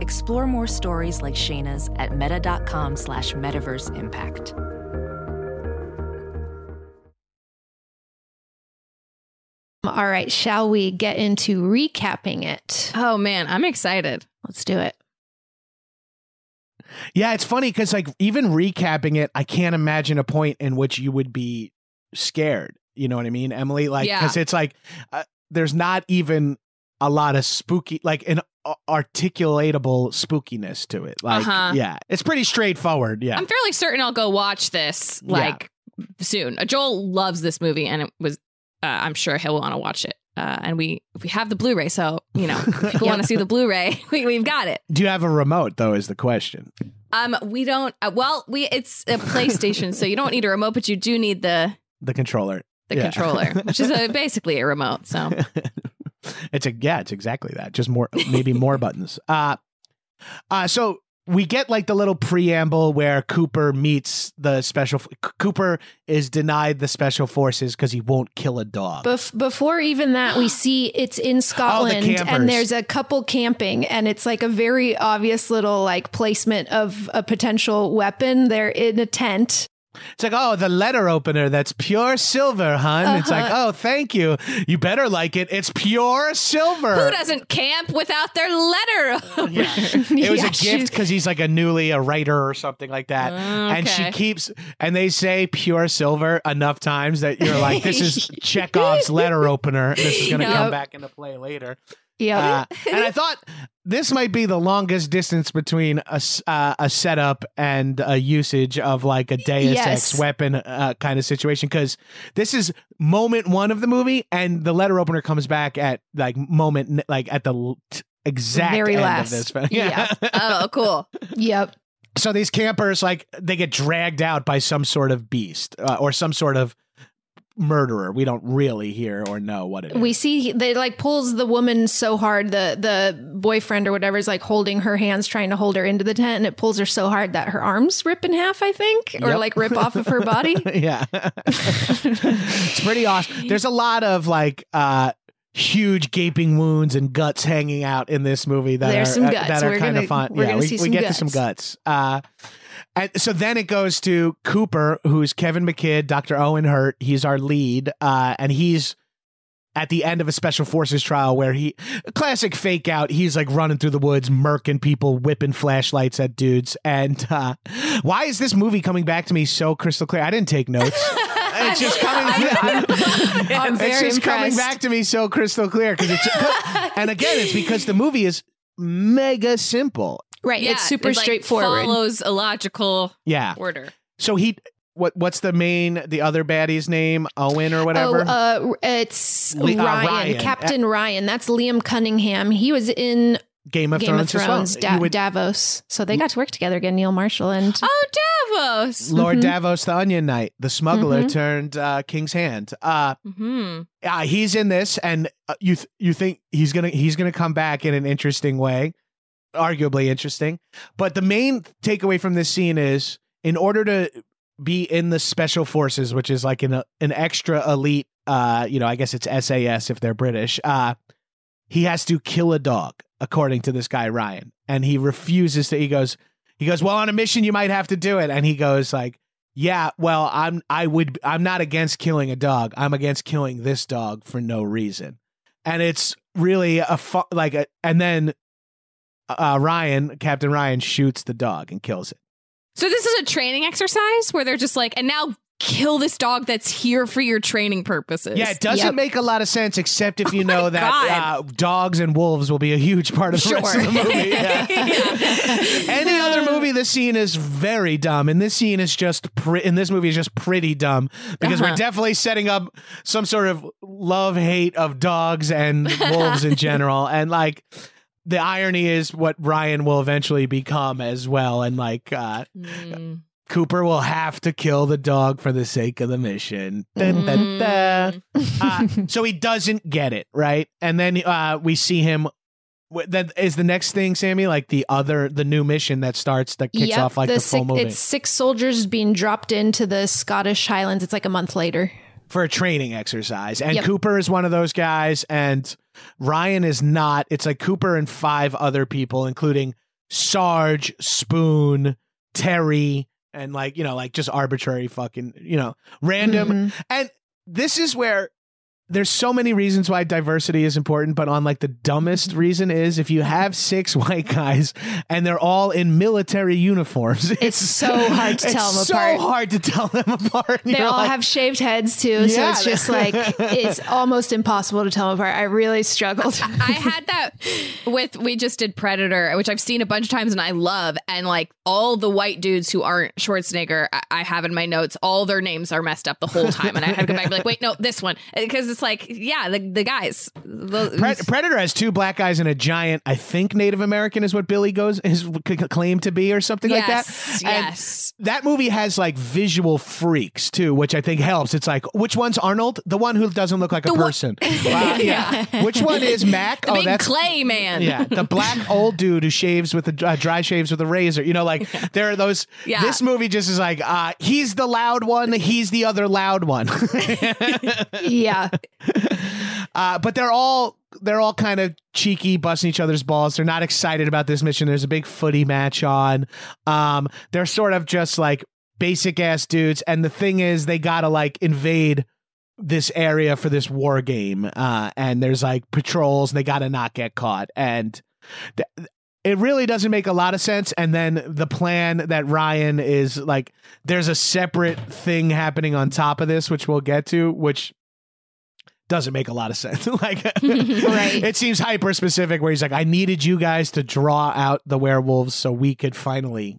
Explore more stories like Shayna's at meta.com slash metaverse impact. All right, shall we get into recapping it? Oh man, I'm excited. Let's do it. Yeah, it's funny because like even recapping it, I can't imagine a point in which you would be scared. You know what I mean, Emily? Like, Yeah. because it's like uh, there's not even a lot of spooky, like an a- articulatable spookiness to it. Like, Uh-huh. yeah, it's pretty straightforward. Yeah, I'm fairly certain I'll go watch this like soon. Uh, Joel loves this movie, and it was. Uh, I'm sure he'll want to watch it. Uh, and we we have the Blu-ray, so you know, if people *laughs* want to see the Blu-ray, *laughs* we, we've got it. Do you have a remote though? Is the question. Um, we don't. Uh, well, we it's a PlayStation, so you don't need a remote, but you do need the The controller. the Yeah. controller, which is a, *laughs* basically a remote. So it's a yeah, it's exactly that. Just more, maybe more *laughs* buttons. Uh, uh, so we get like the little preamble where Cooper meets the special. Cooper is denied the special forces because he won't kill a dog. Bef- before even that, we *gasps* see it's in Scotland campers. and there's a couple camping, and it's like a very obvious little like placement of a potential weapon. They're in a tent. It's like, oh, the letter opener that's pure silver, hun. It's like, Uh-huh. oh, thank you. You better like it. It's pure silver. who doesn't camp without their letter? Yeah. *laughs* It was Yeah, a gift because he's like a newly a writer or something like that. And she keeps and they say pure silver enough times that you're like, this is *laughs* Chekhov's letter opener. This is gonna come back into play later. Yeah. Uh, and I *laughs* thought this might be the longest distance between a, uh, a setup and a usage of like a Deus Yes. Ex weapon uh, kind of situation because this is moment one of the movie and the letter opener comes back at like moment like at the exact Very end last. of this. *laughs* Yeah. oh, cool. yep. so these campers like they get dragged out by some sort of beast uh, or some sort of murderer. We don't really hear or know what it is. We see they like pulls the woman so hard the the boyfriend or whatever is like holding her hands trying to hold her into the tent and it pulls her so hard that her arms rip in half I think or Yep. like rip off of her body. *laughs* yeah. *laughs* it's pretty awesome. There's a lot of like uh huge gaping wounds and guts hanging out in this movie that There's are some uh, guts. that We're kind of fun. yeah, we, we get to some guts. Uh and so then it goes to Cooper, who's Kevin McKidd, Dr. Owen Hunt. He's our lead, uh, and he's at the end of a special forces trial where he classic fake out. He's like running through the woods murking people whipping flashlights at dudes. And uh why is this movie coming back to me so crystal clear? I didn't take notes. *laughs* It's just coming I'm it's just coming back to me so crystal clear because it's and again it's because the movie is mega simple Right. Yeah, it's super it, like, straightforward. Follows a logical yeah order. so he what what's the main the other baddie's name? Owen or whatever. Oh, uh, it's Li- uh, Ryan, Ryan. Captain Ryan. That's Liam Cunningham. He was in Game of Game of Thrones. as well. Da- would- Davos. So they got to work together again. Neil Marshall and Oh, Davos. Lord Mhm. Davos, the Onion Knight, the smuggler Mhm. turned uh, King's Hand. Uh, hmm uh, he's in this, and uh, you th- you think he's gonna he's gonna come back in an interesting way, arguably interesting. But the main takeaway from this scene is, in order to be in the special forces, which is like an an extra elite, uh, you know, I guess it's SAS if they're British. Uh, he has to kill a dog, according to this guy Ryan, and he refuses to. He goes, he goes, well, on a mission you might have to do it, and he goes like. Yeah, well, I'm I would I'm not against killing a dog. I'm against killing this dog for no reason. And it's really a fu- like a, and then uh Ryan, Captain Ryan shoots the dog and kills it. So this is a training exercise where they're just like, and now kill this dog that's here for your training purposes. Yeah, it doesn't Yep. make a lot of sense except if *laughs* you Oh know that uh, dogs and wolves will be a huge part of the rest of the movie. *laughs* Yeah. Any other *laughs* movie, this scene is very dumb, and this scene is just pre- in this movie is just pretty dumb because we're Uh-huh. definitely setting up some sort of love hate of dogs and wolves in general, and like the irony is what Ryan will eventually become as well, and like uh, Mm. Cooper will have to kill the dog for the sake of the mission. Dun, dun, dun. Uh, *laughs* so he doesn't get it right, and then uh, we see him. That is the next thing, Sammy. Like the other, the new mission that starts that kicks Yep, off like the, full six, movie It's six soldiers being dropped into the Scottish Highlands. It's like a month later. For a training exercise. And Yep. Cooper is one of those guys, and Ryan is not. It's like Cooper and five other people, including Sarge, Spoon, Terry, and like you know, like just arbitrary fucking you know, random. Mhm. And this is where there's so many reasons why diversity is important, but on like the dumbest reason is if you have six *laughs* white guys and they're all in military uniforms, it's, so *laughs* hard to tell them it's apart. So hard to tell them apart. They You're all like- have shaved heads too, so it's just like *laughs* it's almost impossible to tell them apart. I really struggled. I had that with we just did Predator, which I've seen a bunch of times and I love. And like all the white dudes who aren't Schwarzenegger, I, I have in my notes, all their names are messed up the whole time, and I had to go back and be like, wait, no, this one, because it's like, yeah, the the guys. The, Pre- Predator has two black guys and a giant. I think Native American is what Billy goes his c- c- to be, or something like that. Yes, And yes. that movie has like visual freaks too, which I think helps. It's like which one's Arnold? The one who doesn't look like a The one- person. *laughs* Uh, yeah. Which one is Mac? the oh, big that's clay man. yeah, the black *laughs* old dude who shaves with a uh, dry shaves with a razor. You know, like there are those. Yeah. This movie just is like, uh, he's the loud one, he's the other loud one. *laughs* yeah. *laughs* Uh, but they're all they're all kind of cheeky, busting each other's balls. They're not excited about this mission. There's a big footy match on. Um, they're sort of just like basic ass dudes. And the thing is, they gotta like invade this area for this war game. Uh, and there's like patrols. And they gotta not get caught. And th- it really doesn't make a lot of sense. And then the plan that Ryan is like, there's a separate thing happening on top of this, which we'll get to, which doesn't make a lot of sense. *laughs* like, *laughs* Right. it seems hyper specific where he's like, I needed you guys to draw out the werewolves so we could finally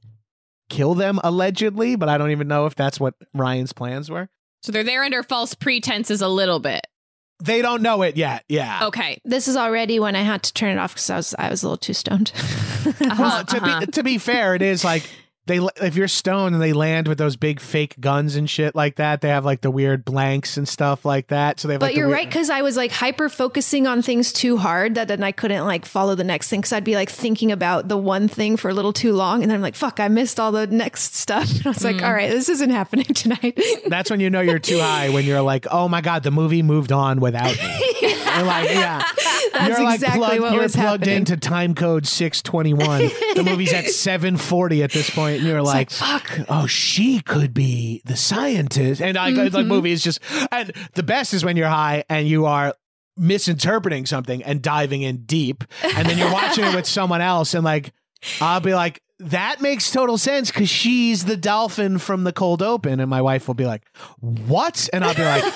kill them, allegedly. But I don't even know if that's what Ryan's plans were. So they're there under false pretenses a little bit. They don't know it yet. Yeah. Okay. This is already when I had to turn it off because I was I was a little too stoned. *laughs* Uh-huh, Well, to uh-huh. be to be fair, it is like they if you're stoned and they land with those big fake guns and shit like that, they have like the weird blanks and stuff like that. So they have But like you're weird- right because I was like hyper focusing on things too hard that then I couldn't like follow the next thing because I'd be like thinking about the one thing for a little too long and then I'm like fuck I missed all the next stuff *laughs* and I was like mm. all right this isn't happening *laughs* tonight. That's when you know you're too high when you're like, oh my god, the movie moved on without me. *laughs* You're like, *laughs* yeah. That's you're like exactly plugged, what you're was plugged happening. into time code 621. the movie's at *laughs* 740 at this point, and you're like, fuck. oh, she could be the scientist. And I Mm-hmm. the movie is just and the best is when you're high and you are misinterpreting something and diving in deep, and then you're watching it with someone else, and like I'll be like, that makes total sense because she's the dolphin from the cold open. And my wife will be like, What? And I'll be like, *laughs*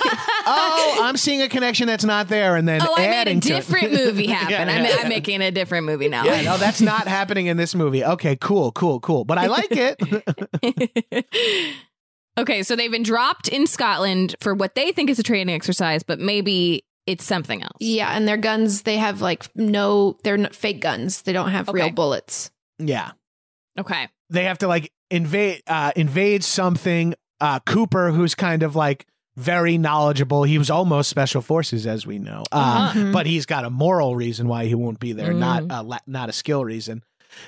Oh, I'm seeing a connection that's not there. And then Oh, I made a adding to different movie *laughs* happen. Yeah, I'm, yeah, I'm making a different movie now. Yeah, no, that's not happening in this movie. Okay, cool, cool, cool. But I like it. *laughs* Okay, so they've been dropped in Scotland for what they think is a training exercise, but maybe it's something else. Yeah, and their guns, they have like no, they're fake guns. They don't have real bullets. Yeah. Okay. They have to like invade uh invade something. Uh Cooper, who's kind of like very knowledgeable. He was almost special forces, as we know. Uh, Uh-huh. Mhm. but he's got a moral reason why he won't be there, not a la- not a skill reason.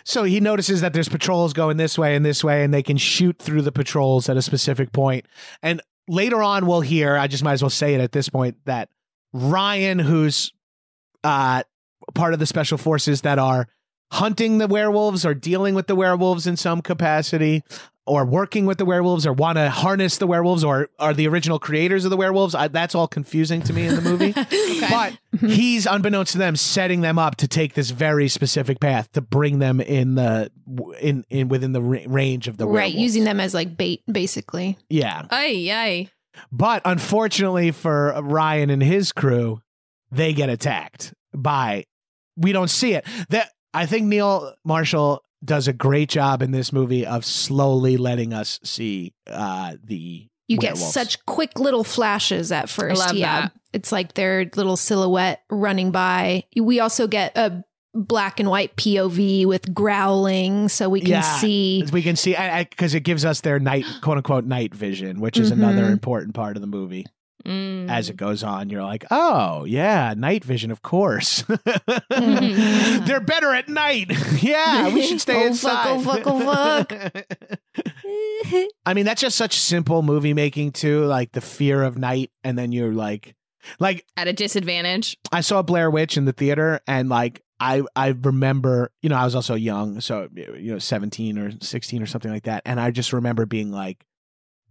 So he notices that there's patrols going this way and this way, and they can shoot through the patrols at a specific point. And later on, we'll hear. I just might as well say it at this point that Ryan, who's uh, part of the special forces that are hunting the werewolves or dealing with the werewolves in some capacity or working with the werewolves or want to harness the werewolves or are the original creators of the werewolves I, that's all confusing to me in the movie *laughs* but he's unbeknownst to them setting them up to take this very specific path to bring them in the in in within the range of the right, werewolves. using them as like bait, basically. yeah Ay, ay. but unfortunately for Ryan and his crew, they get attacked by. We don't see it. That I think Neil Marshall does a great job in this movie of slowly letting us see uh, the. You get such quick little flashes at first. love yeah. that. It's like their little silhouette running by. We also get a black and white POV with growling so we can Yeah. see. we can see because it gives us their night quote unquote night vision, which is Mhm. another important part of the movie. Mm. As it goes on, you're like, oh yeah, night vision, of course. Mhm. *laughs* They're better at night. *laughs* yeah, we should stay Oh, inside. fuck, oh, fuck, oh, *laughs* I mean, that's just such simple movie making too, like the fear of night, and then you're like, like At a disadvantage. I saw Blair Witch in the theater, and like I I remember, you know, I was also young, so you know, seventeen or sixteen or something like that, and I just remember being like,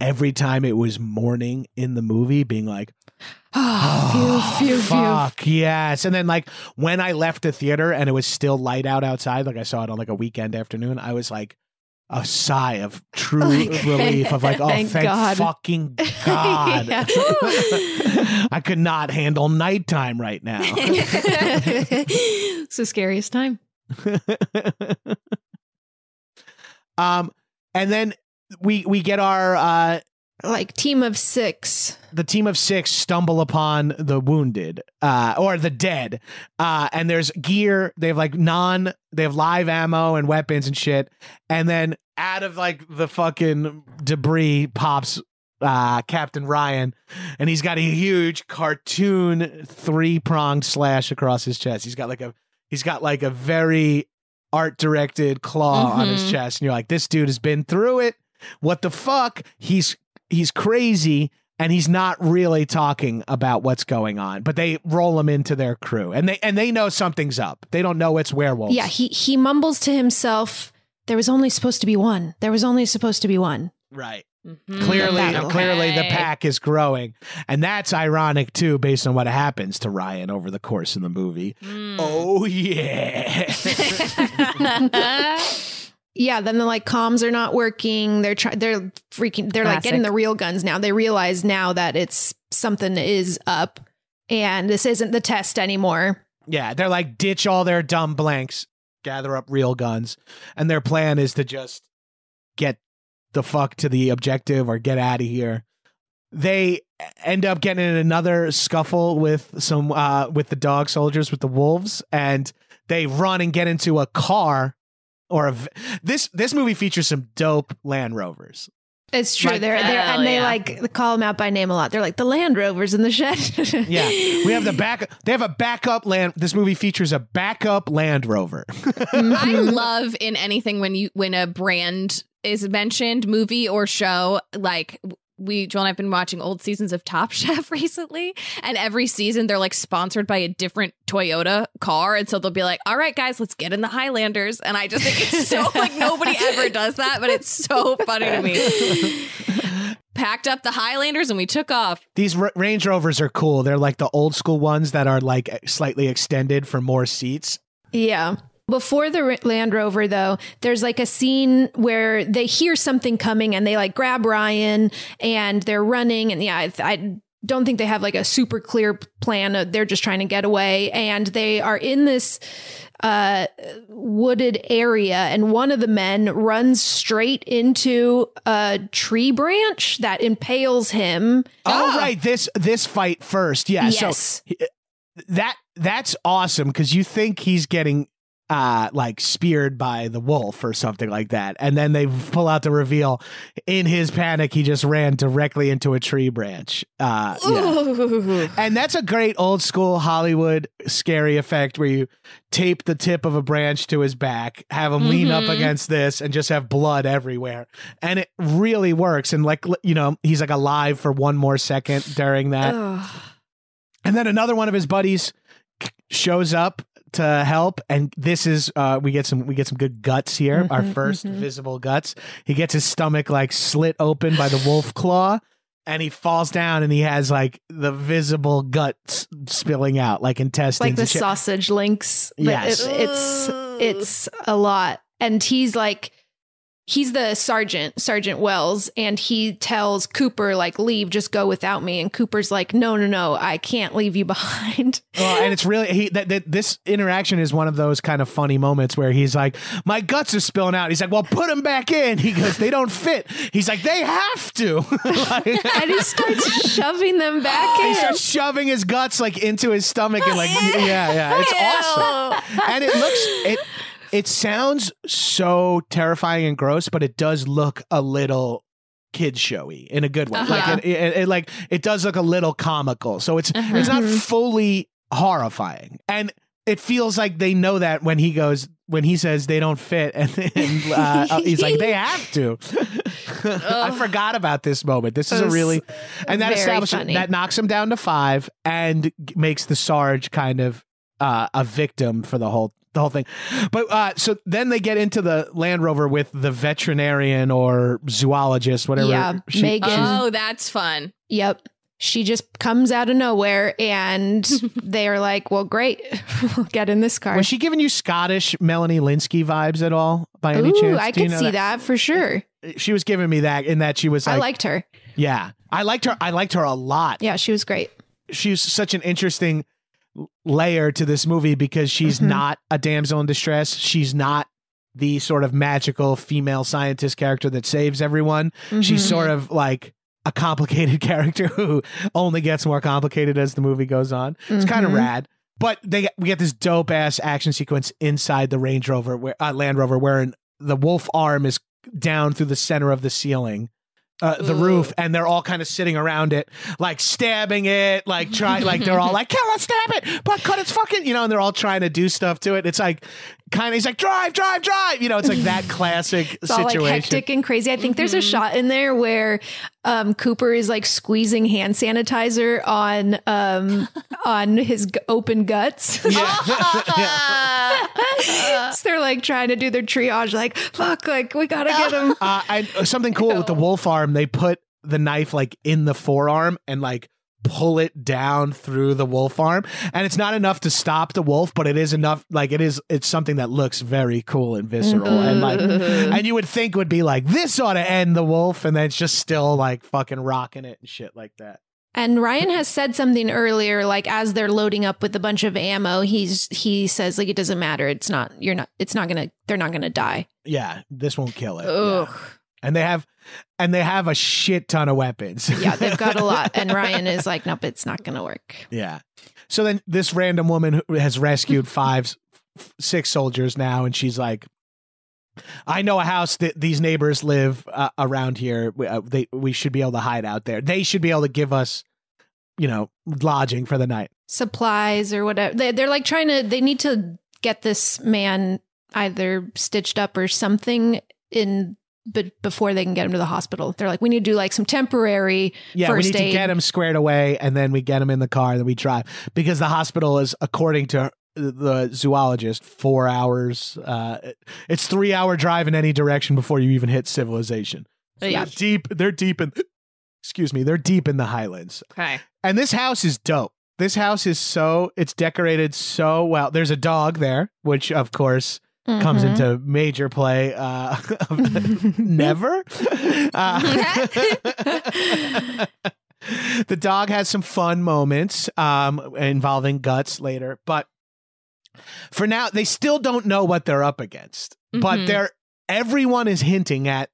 every time it was morning in the movie, being like, *sighs* Oh, *sighs* phew, phew, phew. fuck yes, and then like when I left the theater and it was still light out outside, like I saw it on like a weekend afternoon, I was like. A sigh of true Like, relief of like, *laughs* oh, thank, thank God. fucking *laughs* God. *laughs* I could not handle nighttime right now. it's the scariest time. um, and then we we get our uh Like team of six. the team of six stumble upon the wounded uh or the dead uh and there's gear they have like non they have live ammo and weapons and shit and then out of like the fucking debris pops uh captain ryan and he's got a huge cartoon three-pronged slash across his chest he's got like a he's got like a very art directed claw on his Mhm. chest and you're like this dude has been through it what the fuck he's he's crazy and he's not really talking about what's going on but they roll him into their crew and they and they know something's up they don't know it's werewolves Yeah, he he mumbles to himself. There was only supposed to be one. There was only supposed to be one. right Mhm. clearly battle. clearly the pack is growing and that's ironic too based on what happens to ryan over the course of the movie Mm. oh yeah *laughs* *laughs* *laughs* Yeah, then the like comms are not working. They're trying. They're freaking. They're like getting the real guns now. They realize now that it's something is up, and this isn't the test anymore. yeah they're like ditch all their dumb blanks gather up real guns and their plan is to just get the fuck to the objective or get out of here they end up getting in another scuffle with some uh with the dog soldiers with the wolves and they run and get into a car or a v- this this movie features some dope land rovers It's true. Like- they're they're Hell and they yeah. like call them out by name a lot. They're like the Land Rovers in the shed. *laughs* yeah we have the back they have a backup land this movie features a backup land rover *laughs* I *laughs* love in anything when you when a brand is mentioned, movie or show, like we Joel and I've been watching old seasons of Top *laughs* Chef recently, and every season they're like sponsored by a different Toyota car, and so they'll be like, "All right, guys, let's get in the Highlanders," and I just think it's so *laughs* like nobody ever does that, but it's so funny to me. *laughs* Packed up the Highlanders and we took off. These R- Range Rovers are cool. They're like the old school ones that are like slightly extended for more seats. Yeah. Before the Land Rover, though, there's like a scene where they hear something coming and they like grab Ryan and they're running. And yeah, I, I don't think they have like a super clear plan. Uh, They're just trying to get away, and they are in this uh, wooded area, and one of the men runs straight into a tree branch that impales him. Oh, right. This this fight first. Yeah. Yes. So that that's awesome because you think he's getting uh like speared by the wolf or something like that. And then they pull out the reveal. In his panic he just ran directly into a tree branch. Uh yeah. and that's a great old school hollywood scary effect where you tape the tip of a branch to his back have him lean up Mhm. against this and just have blood everywhere. And it really works. And like you know he's like alive for one more second during that. And then another one of his buddies shows up to help and this is uh we get some we get some good guts here our Mhm, 1st mhm. visible guts he gets his stomach like slit open by the wolf claw and he falls down and he has like the visible guts spilling out like intestines like the sausage links. Yes. it- it's it's a lot, and he's like. He's the sergeant, Sergeant Wells, and he tells Cooper, like, leave, just go without me. And Cooper's like, no, no, no, I can't leave you *laughs* behind. Well, and it's really he that, that this interaction is one of those kind of funny moments where he's like, "My guts are spilling out." He's like, "Well, put them back in." He goes, "They don't fit." He's like, "They have to." *laughs* Like- *laughs* and he starts shoving them back *gasps* in. he starts shoving his guts like into his stomach and like yeah yeah it's awesome and it looks it it sounds so terrifying and gross but it does look a little kid showy in a good way. Uh-huh. like it, it, it like it does look a little comical. So it's it's not Mhm. fully horrifying. And it feels like they know that when he goes when he says they don't fit and, and *laughs* uh, he's like they have to. *laughs* I forgot about this moment. This is a really and that establishes funny. that knocks him down to five and makes the sarge kind of uh, a victim for the whole the whole thing but uh so then they get into the land rover with the veterinarian or zoologist whatever Yeah, Megan. Oh, that's fun. Yep. She just comes out of nowhere and *laughs* they're like, well, great. *laughs* we'll get in this car. was she giving you Scottish Melanie Lynskey vibes at all by any Ooh, chance? I Do you know see that? for sure. She was giving me that in that she was I liked her. yeah, I liked her. I liked her a lot. Yeah, she was great. She was such an interesting layer to this movie because she's Mhm. not a damsel in distress. She's not the sort of magical female scientist character that saves everyone. She's Mhm. sort of like a complicated *laughs* character who only gets more complicated as the movie goes on. It's kind of rad. But they we get this dope ass action sequence inside the Range Rover, where uh, Land Rover, wherein the wolf arm is down through the center of the ceiling, uh, the Ooh. roof, and they're all kind of sitting around it, like stabbing it, like try, like they're all like, "Kill it, stab it, but cut its fucking," you know, and they're all trying to do stuff to it. It's like kind of he's like, "Drive, drive, drive," you know, it's like that classic *laughs* It's all situation. like hectic and crazy. I think there's a shot in there where um, Cooper is like squeezing hand sanitizer on um, *laughs* on his g- open guts. *laughs* so they're like trying to do their triage, like fuck, like we gotta get him. Uh, and something cool with the wolf arm, they put the knife like in the forearm and like pull it down through the wolf arm and it's not enough to stop the wolf but it is enough like it is it's something that looks very cool and visceral and like mm-hmm. and you would think would be like this ought to end the wolf and then it's just still like fucking rocking it and shit like that And Ryan has said something earlier, like as they're loading up with a bunch of ammo, he's he says like it doesn't matter. It's not you're not. It's not gonna. They're not gonna die. yeah this won't kill it Yeah. And they have and they have a shit ton of weapons Yeah, they've got a *laughs* lot. And Ryan is like, nope, it's not gonna work. Yeah. So then this random woman has rescued *laughs* five, six soldiers now, and she's like, "I know a house that these neighbors live uh, around here. We, uh, they we should be able to hide out there. They should be able to give us, you know, lodging for the night." Supplies or whatever. They, they're like trying to. They need to get this man either stitched up or something in. But before they can get him to the hospital, they're like, we need to do like some temporary Yeah, we first need aid. to get him squared away, and then we get him in the car, and then we drive because the hospital is, according to the zoologist, four hours. Uh, it's three hour drive in any direction before you even hit civilization. So Yeah. they're deep. They're deep in. Excuse me. They're deep in the highlands, Okay. and this house is dope. This house is so it's decorated so well. There's a dog there, which of course comes Mhm. into major play. Uh, *laughs* *laughs* never. Uh, *laughs* the dog has some fun moments um, involving guts later, but for now, they still don't know what they're up against. But Mhm. they're everyone is hinting at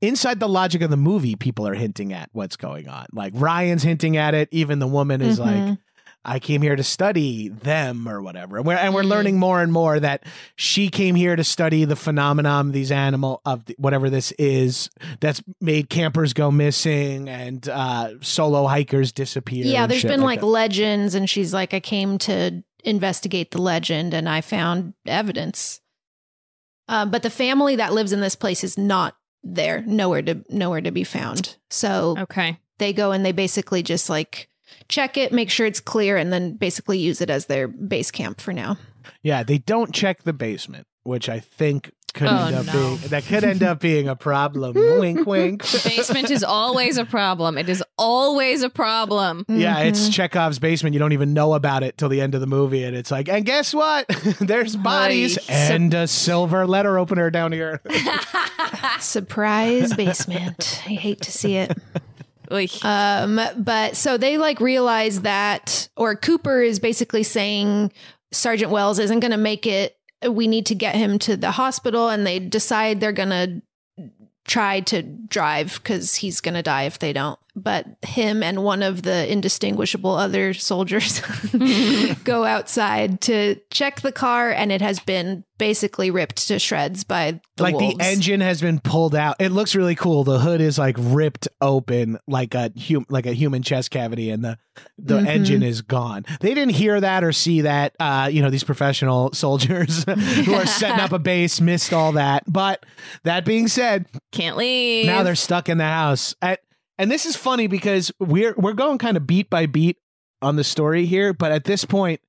inside the logic of the movie. People are hinting at what's going on. Like Ryan's hinting at it. Even the woman is like, Mhm. I came here to study them or whatever. And we're, and we're Mhm. learning more and more that she came here to study the phenomenon of these animal of the, whatever this is that's made campers go missing and uh, solo hikers disappear. Yeah, there's been like that. legends, and she's like, I came to investigate the legend, and I found evidence. Uh, but the family that lives in this place is not there, nowhere to nowhere to be found. So Okay. they go and they basically just like check it, make sure it's clear, and then basically use it as their base camp for now. Yeah, they don't check the basement, which I think could Oh, end up no. being that could end up being a problem. *laughs* wink, wink. The basement is always a problem. It is always a problem. Yeah, it's Mhm. Chekhov's basement. You don't even know about it till the end of the movie, and it's like, and guess what? *laughs* There's bodies Ay. and a silver letter opener down here. *laughs* surprise basement. I hate to see it. Um, but so they like realize that, or Cooper is basically saying Sergeant Wells isn't going to make it. We need to get him to the hospital, and they decide they're going to try to drive because he's going to die if they don't. But him and one of the indistinguishable other soldiers *laughs* go outside to check the car, and it has been basically ripped to shreds by the like wolves. the engine has been pulled out. It looks really cool. The hood is like ripped open, like a hum- like a human chest cavity, and the the Mhm. engine is gone. They didn't hear that or see that. Uh, you know, these professional *laughs* soldiers who are setting up a base missed all that. But that being said, Can't leave. now they're stuck in the house. At, and this is funny because we're we're going kind of beat by beat on the story here, but at this point,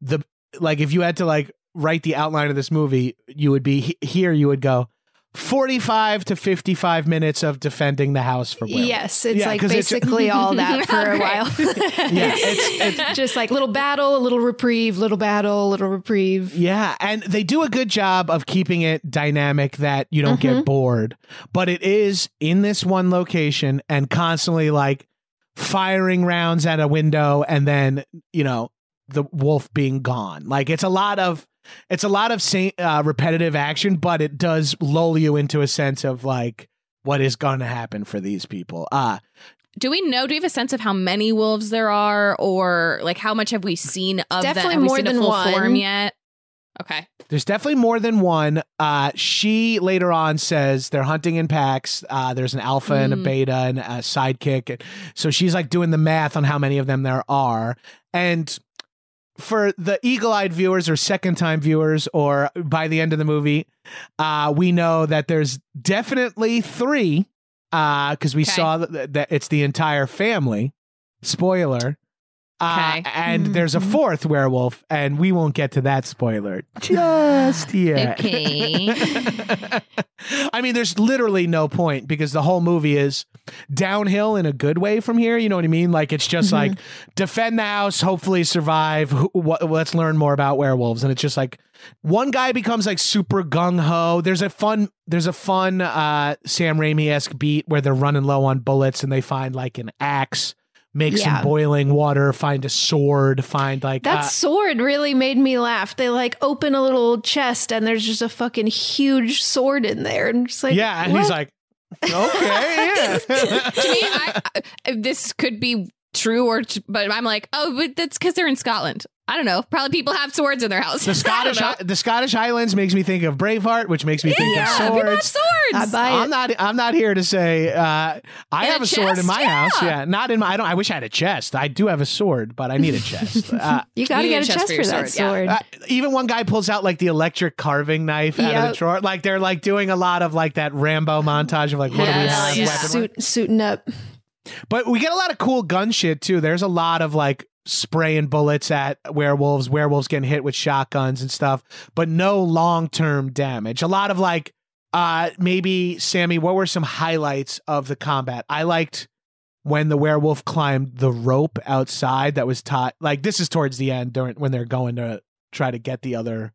the like if you had to like write the outline of this movie, you would be here. You would go forty five to fifty five minutes of defending the house for werewolves. Yes, it's Yeah, like 'cause it's- basically all *laughs* that for a while. *laughs* Yeah, it's- it's- *laughs* just like little battle, a little reprieve, little battle, a little reprieve. Yeah, and they do a good job of keeping it dynamic that you don't Mm-hmm. get bored. But it is in this one location and constantly like firing rounds at a window and then, you know, the wolf being gone. Like it's a lot of it's a lot of same, uh, repetitive action, but it does lull you into a sense of like what is going to happen for these people. Uh Do we know? Do we have a sense of how many wolves there are, or like how much have we seen of them? Definitely Have more seen a than full one. form yet? Okay. There's definitely more than one. Uh, she later on says they're hunting in packs. Uh, there's an alpha and a Mm. beta and a sidekick. And so she's like doing the math on how many of them there are. And for the eagle-eyed viewers or second-time viewers, or by the end of the movie, uh, we know that there's definitely three because we Okay. saw that, that it's the entire family. Spoiler. Uh, Okay. and there's a fourth werewolf, and we won't get to that spoiler just *laughs* yet. Okay. *laughs* I mean, there's literally no point because the whole movie is downhill in a good way from here. You know what I mean? Like it's just like defend the house, hopefully survive. Who, what, let's learn more about werewolves, and it's just like one guy becomes like super gung ho. There's a fun, there's a fun uh, Sam Raimi esque beat where they're running low on bullets and they find like an axe. Make Yeah. some boiling water, find a sword, find like That uh, sword really made me laugh. They like open a little chest and there's just a fucking huge sword in there. And just like, yeah, and what? he's like, okay, *laughs* yeah. *laughs* to me, I, I, this could be true, or but I'm like, oh, but that's because they're in Scotland. I don't know. Probably people have swords in their house. The *laughs* Scottish don't the Scottish Highlands makes me think of Braveheart, which makes me think yeah, of people have swords. swords. I buy it. I'm not. I'm not here to say uh, I have a a sword in my Yeah. house. Yeah, not in my. I don't. I wish I had a chest. I do have a sword, but I need a chest. *laughs* Uh, you gotta get a a chest chest for for, your that sword, sword. uh, even one guy pulls out like the electric carving knife out of the drawer. Like they're like doing a lot of like that Rambo montage of like what do we have? Yeah. Just weapon- suit, suiting up. But we get a lot of cool gun shit too. There's a lot of like spraying bullets at werewolves, werewolves getting hit with shotguns and stuff, but no long term damage. A lot of like, uh, maybe Sammy, what were some highlights of the combat? I liked when the werewolf climbed the rope outside that was tied. Like this is towards the end during when they're going to try to get the other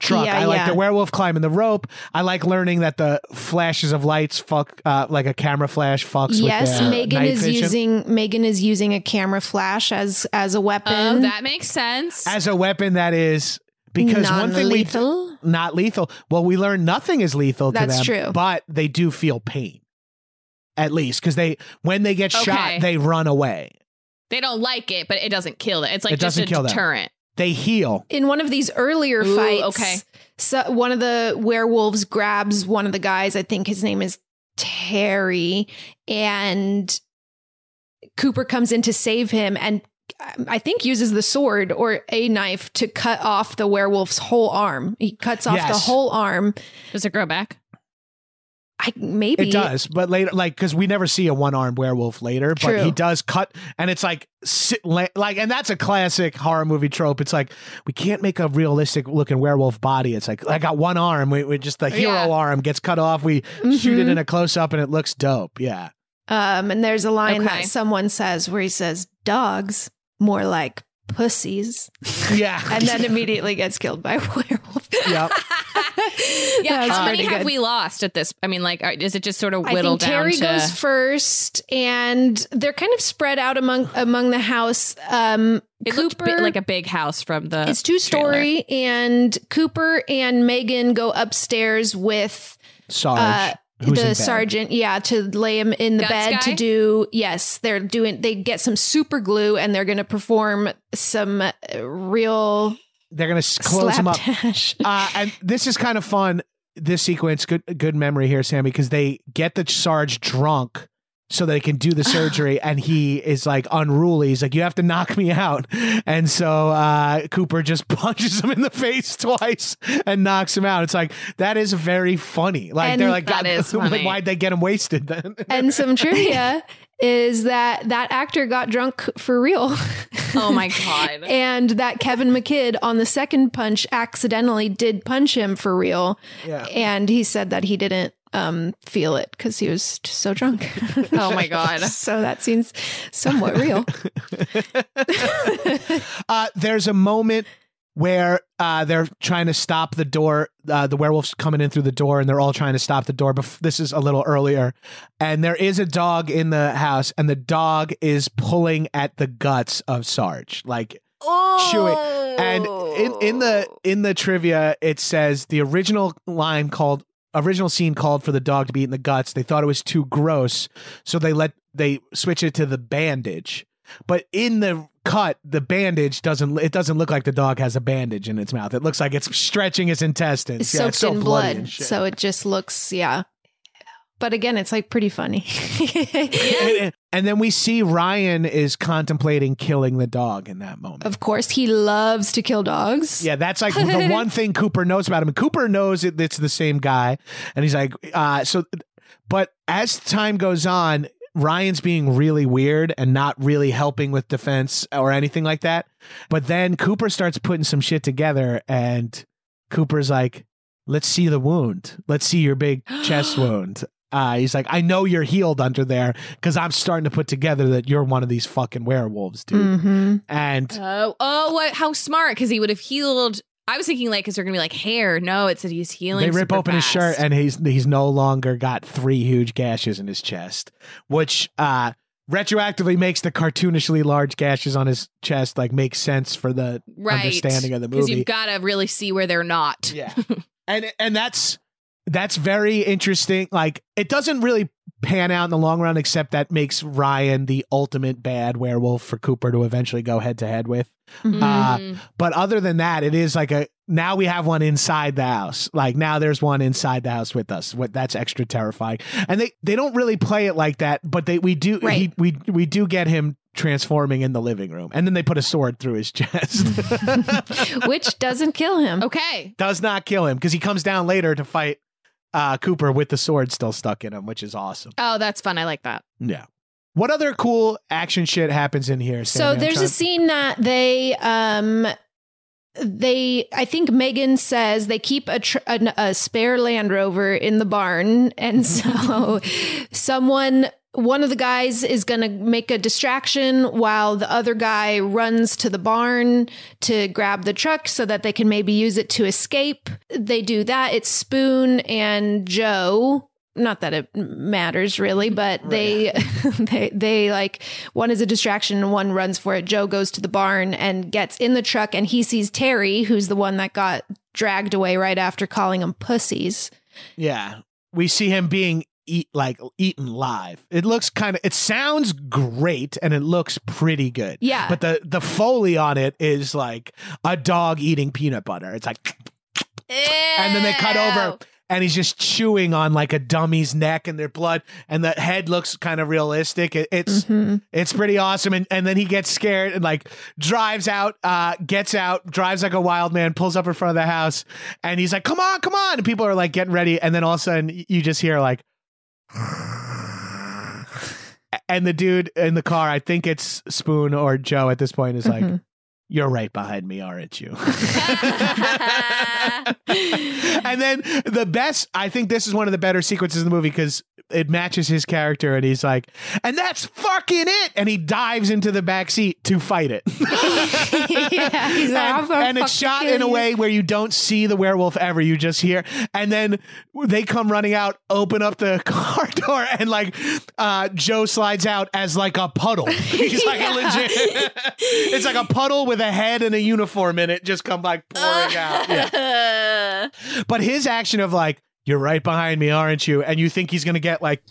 truck. Yeah, I like yeah. the werewolf climbing the rope. I like learning that the flashes of lights fuck uh, like a camera flash fucks yes, with Megan night is vision. using Megan is using a camera flash as as a weapon. Oh, that makes sense. as a weapon that is because one thing we Non-lethal? not lethal. Well, we learn nothing is lethal to That's them, true. but they do feel pain. At least because they when they get Okay. shot, they run away. they don't like it, but it doesn't kill them. It's like It just doesn't a kill them. Deterrent. They heal. in one of these earlier Ooh, fights, okay. so one of the werewolves grabs one of the guys. I think his name is Terry, and Cooper comes in to save him, and um, I think uses the sword or a knife to cut off the werewolf's whole arm. He cuts off the whole arm. Does it grow back? I maybe It does, but later, like, because we never see a one armed werewolf later, but he does cut, and it's like, si- la- like, and that's a classic horror movie trope. It's like we can't make a realistic looking werewolf body. It's like I got one arm, we, we just the hero Yeah. arm gets cut off. We shoot it Mhm. in a close up, and it looks dope. Yeah, Um, and there's a line Okay. that someone says where he says, "Dogs more like pussies," yeah, *laughs* and then immediately gets killed by a werewolf. yep. *laughs* Yeah. That's How many pretty have good. we lost at this? I mean, like, is it just sort of I whittled think Terry down to? goes first, and they're kind of spread out among among the house. Um, it Cooper, bi- like a big house from the. it's two trailer. story, and Cooper and Megan go upstairs with Sarge, uh, who's in the sergeant. Yeah, to lay him in the Guts bed to do. Yes, they're doing. They get some super glue, and they're going to perform some uh, real They're gonna close him up. uh, and this is kind of fun. This sequence, good good memory here, Sammy, because they get the Sarge drunk so they can do the surgery, and he is like unruly. He's like, "You have to knock me out," and so uh, Cooper just *laughs* punches him in the face twice and knocks him out. It's like that is very funny. Like And they're like, God, is *laughs* like, funny. why'd they get him wasted then? *laughs* and some trivia is that that actor got drunk for real. Oh my god. and that Kevin McKidd on the second punch accidentally did punch him for real. Yeah. And he said that he didn't um, feel it because he was just so drunk. *laughs* oh my god. *laughs* so that seems somewhat real. *laughs* uh, there's a moment where uh, they're trying to stop the door. Uh, the werewolf's coming in through the door, and they're all trying to stop the door. But this is a little earlier, and there is a dog in the house, and the dog is pulling at the guts of Sarge, like chewing. And in, in the in the trivia, it says the original line called original scene called for the dog to be eaten the guts. They thought it was too gross, so they let they switch it to the bandage. But in the cut, the bandage doesn't it doesn't look like the dog has a bandage in its mouth. It looks like it's stretching its intestines. It's Yeah, soaked it's so in blood. So it just looks, yeah. But again, it's like pretty funny. *laughs* and, and then we see Ryan is contemplating killing the dog in that moment. of course, he loves to kill dogs. Yeah, that's like the *laughs* one thing Cooper knows about him. And Cooper knows it, it's the same guy. And he's like, uh, so, but as time goes on, Ryan's being really weird and not really helping with defense or anything like that. But then Cooper starts putting some shit together and Cooper's like, let's see the wound. Let's see your big chest *gasps* wound. Uh, he's like, I know you're healed under there because I'm starting to put together that you're one of these fucking werewolves, dude. hmm And Oh, oh, what? How smart? Because he would have healed. I was thinking like, is there gonna be like hair? No, it said he's healing. They rip super open his shirt and he's he's no longer got three huge gashes in his chest, which uh retroactively makes the cartoonishly large gashes on his chest like make sense for the right understanding of the because movie. you've got to really see where they're not. yeah. *laughs* and and that's that's very interesting. Like it doesn't really pan out in the long run except that makes Ryan the ultimate bad werewolf for Cooper to eventually go head to head with. Mhm. Uh, Mm. But other than that, it is like a now we have one inside the house. Like now there's one inside the house with us. What that's extra terrifying. And they they don't really play it like that, but they we do Right. he, we we do get him transforming in the living room, and then they put a sword through his chest. *laughs* Which doesn't kill him. Okay. Does not kill him because he comes down later to fight uh, Cooper with the sword still stuck in him, which is awesome. Oh, that's fun. I like that. Yeah. What other cool action shit happens in here? So Sammy? I'm there's trying- a scene that they um they I think Megan says they keep a, tr- a a spare Land Rover in the barn and *laughs* so someone one of the guys is going to make a distraction while the other guy runs to the barn to grab the truck so that they can maybe use it to escape. They do that. It's Spoon and Joe. Not that it matters really, but they *laughs* they they like one is a distraction and one runs for it. Joe goes to the barn and gets in the truck and he sees Terry, who's the one that got dragged away right after calling him pussies. Yeah. We see him being eat like eaten live. It looks kind of it sounds great and it looks pretty good. Yeah. But the the foley on it is like a dog eating peanut butter. It's like and then they cut over and he's just chewing on like a dummy's neck and their blood and the head looks kind of realistic it, it's it's pretty awesome and, and then he gets scared and like drives out uh gets out drives like a wild man pulls up in front of the house and he's like come on come on and people are like getting ready and then all of a sudden you just hear like *sighs* and the dude in the car i think it's spoon or joe at this point is like mm-hmm. you're right behind me, aren't you? *laughs* *laughs* and then the best, I think this is one of the better sequences in the movie because it matches his character, and he's like, "And that's fucking it!" And he dives into the back seat to fight it. *laughs* yeah, he's like, and, and it's shot in a way where you don't see the werewolf ever. You just hear, and then they come running out, open up the *laughs* car door, and like uh, Joe slides out as like a puddle. *laughs* He's like a legit. it's like a puddle with a head and a uniform in it, just come like pouring out. Yeah. But his action of like, "You're right behind me, aren't you?" and you think he's gonna get like,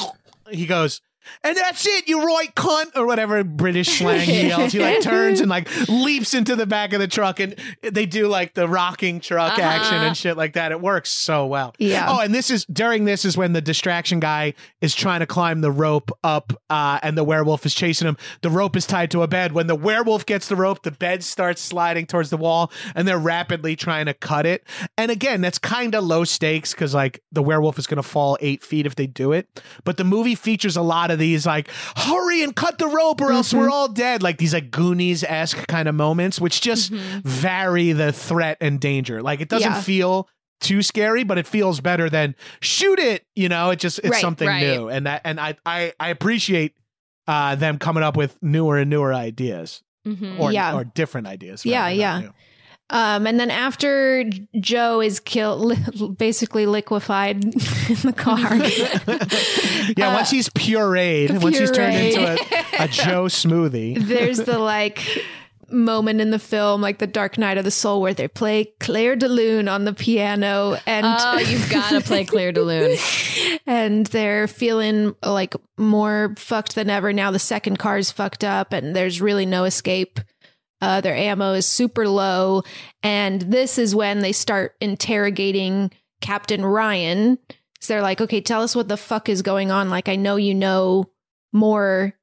he goes. And that's it, you Roy cunt, or whatever British slang he yells. He like *laughs* turns and like leaps into the back of the truck, and they do like the rocking truck Uh-huh. action and shit like that. It works so well. Yeah. Oh, and this is during this is when the distraction guy is trying to climb the rope up, uh, and the werewolf is chasing him. The rope is tied to a bed. When the werewolf gets the rope, the bed starts sliding towards the wall, and they're rapidly trying to cut it. And again, that's kind of low stakes because like the werewolf is going to fall eight feet if they do it. But the movie features a lot of these like hurry and cut the rope or else we're all dead. Like these like Goonies esque kind of moments, which just vary the threat and danger. Like it doesn't Yeah. feel too scary, but it feels better than shoot it. You know, it just it's Right, something right. new, and that and I I I appreciate uh, them coming up with newer and newer ideas Mhm. or Yeah. or different ideas. Yeah, yeah. new. Um, and then after Joe is killed, li- basically liquefied *laughs* in the car. *laughs* Yeah, Uh, once he's pureed, once he's turned into a, a *laughs* Joe smoothie. There's the like moment in the film, like the Dark Knight of the Soul, where they play Clair de Lune on the piano, and Oh, you've got to play Clair de Lune. and they're feeling like more fucked than ever. Now the second car's fucked up, and there's really no escape. Uh, their ammo is super low, and this is when they start interrogating Captain Ryan. So they're like, "Okay, tell us what the fuck is going on. Like, I know you know more."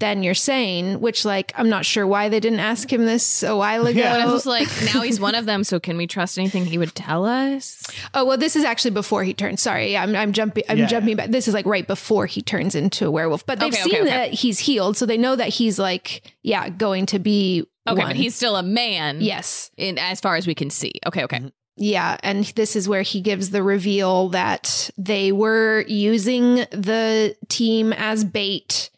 Than you're saying, which like I'm not sure why they didn't ask him this a while ago. Yeah. I was like, now he's one of them, so can we trust anything he would tell us? Oh well, this is actually before he turns. Sorry, yeah, I'm, I'm jumping. I'm Yeah, jumping back. This is like right before he turns into a werewolf. But they've Okay, seen okay, okay. that he's healed, so they know that he's like, yeah, going to be. Okay, one. but he's still a man. yes, In as far as we can see. Okay, okay. Mm-hmm. yeah, and this is where he gives the reveal that they were using the team as bait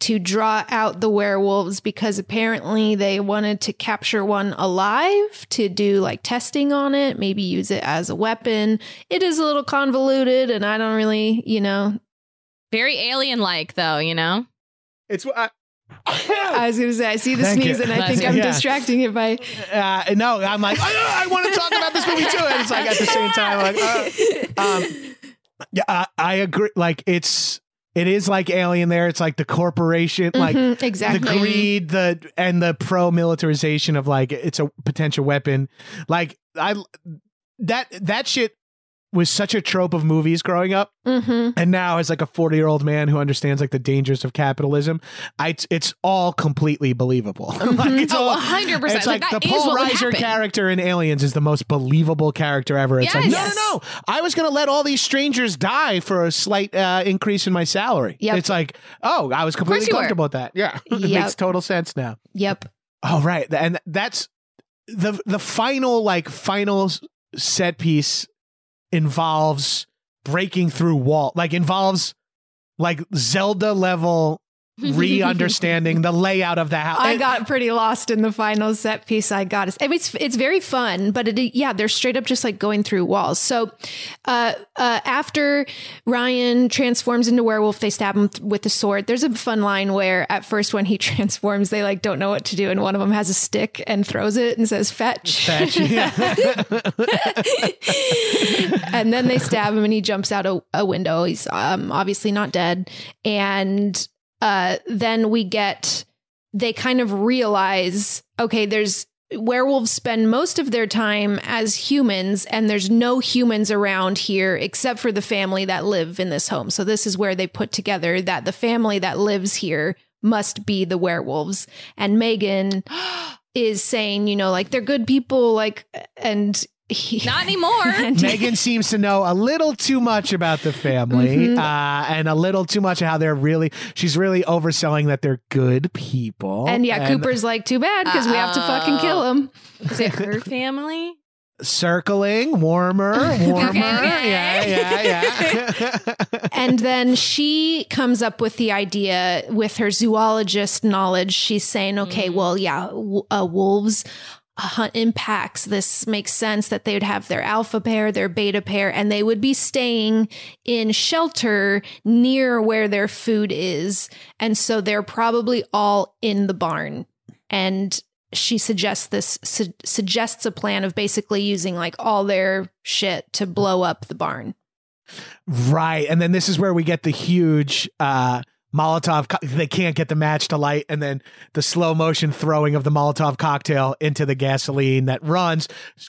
to draw out the werewolves because apparently they wanted to capture one alive to do like testing on it, maybe use it as a weapon. It is a little convoluted, and I don't really, you know, Very alien like though, you know? It's I, I was gonna say I see the Thank sneeze you. and I think I'm Yeah. distracting it by uh, no, I'm like, "Oh, I want to talk about this movie too. And it's like at the same time, like, uh, um, yeah, I, I agree. Like it's, it is like Alien. There, it's like the corporation, like Mhm, exactly. the greed, the and the pro militarization of like it's a potential weapon. Like I, that that shit was such a trope of movies growing up. hmm And now, as like a forty-year-old man who understands like the dangers of capitalism, I, it's, it's all completely believable. *laughs* like it's Oh, all 100%. It's Like, like, the is Paul what Reiser character in Aliens is the most believable character ever. It's like, no, Yes. no, no, I was going to let all these strangers die for a slight uh, increase in my salary. Yep. It's like, oh, I was completely you were. comfortable with that. Yeah, *laughs* it Yep. makes total sense now. Yep. Oh, right, and that's the the final like final set piece involves breaking through wall like involves like Zelda level re-understanding the layout of the house. I got pretty lost in the final set piece. I got it. It's it's very fun, but it, yeah, they're straight up just like going through walls. So, uh, uh, after Ryan transforms into werewolf, they stab him with the sword. There's a fun line where at first when he *laughs* transforms, they like don't know what to do, and one of them has a stick and throws it and says "fetch." Fetch, yeah. *laughs* and then they stab him, and he jumps out a, a window. He's um, obviously not dead, and uh, then we get they kind of realize okay, there's werewolves spend most of their time as humans and there's no humans around here except for the family that live in this home. So this is where they put together that the family that lives here must be the werewolves. And Megan *gasps* is saying, you know, like they're good people like and he, Not anymore. *laughs* Megan seems to know a little too much about the family Mhm. uh, and a little too much of how they're really, she's really overselling that they're good people. and yeah, Cooper's like, too bad because we have to fucking kill him. Is it her family? circling, warmer, *laughs* warmer. Okay, okay. Yeah, yeah, yeah. *laughs* and then she comes up with the idea with her zoologist knowledge. She's saying, okay, well, yeah, w- uh, wolves packs. This makes sense that they would have their alpha pair, their beta pair, and they would be staying in shelter near where their food is. And so they're probably all in the barn. And she suggests this su- suggests a plan of basically using like all their shit to blow up the barn. Right. And then this is where we get the huge uh Molotov co- they can't get the match to light and then the slow motion throwing of the Molotov cocktail into the gasoline that runs.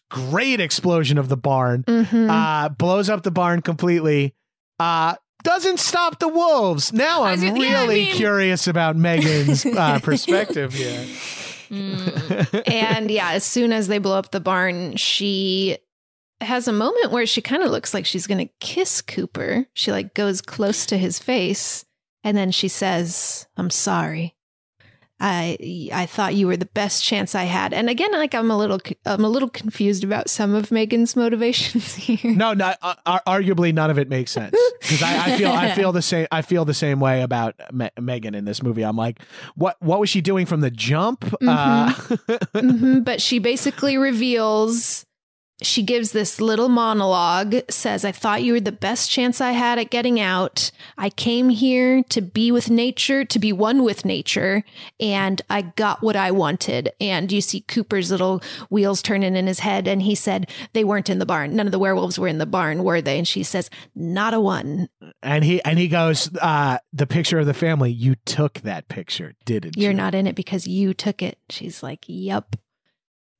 Great explosion of the barn. Mhm. uh blows up the barn completely. Uh doesn't stop the wolves. Now i'm was- really yeah, I mean- curious about megan's *laughs* uh, perspective here. And yeah, as soon as they blow up the barn, she has a moment where she kind of looks like she's going to kiss Cooper. She like goes close to his face and then she says, "I'm sorry. I I thought you were the best chance I had." And again, like I'm a little I'm a little confused about some of Megan's motivations *laughs* here. no no uh, arguably none of it makes sense *laughs* because I, I feel i feel the *laughs* same i feel the same way about Me- megan in this movie i'm like what what was she doing from the jump uh hmm but she basically reveals she gives this little monologue says i thought you were the best chance i had at getting out. I came here to be with nature to be one with nature and i got what i wanted. And you see cooper's little wheels turning in his head and he said they weren't in the barn. None of the werewolves were in the barn were they? And she says not a one. And he and he goes uh the picture of the family you took that picture didn't you're you? are not in it because you took it. She's like yup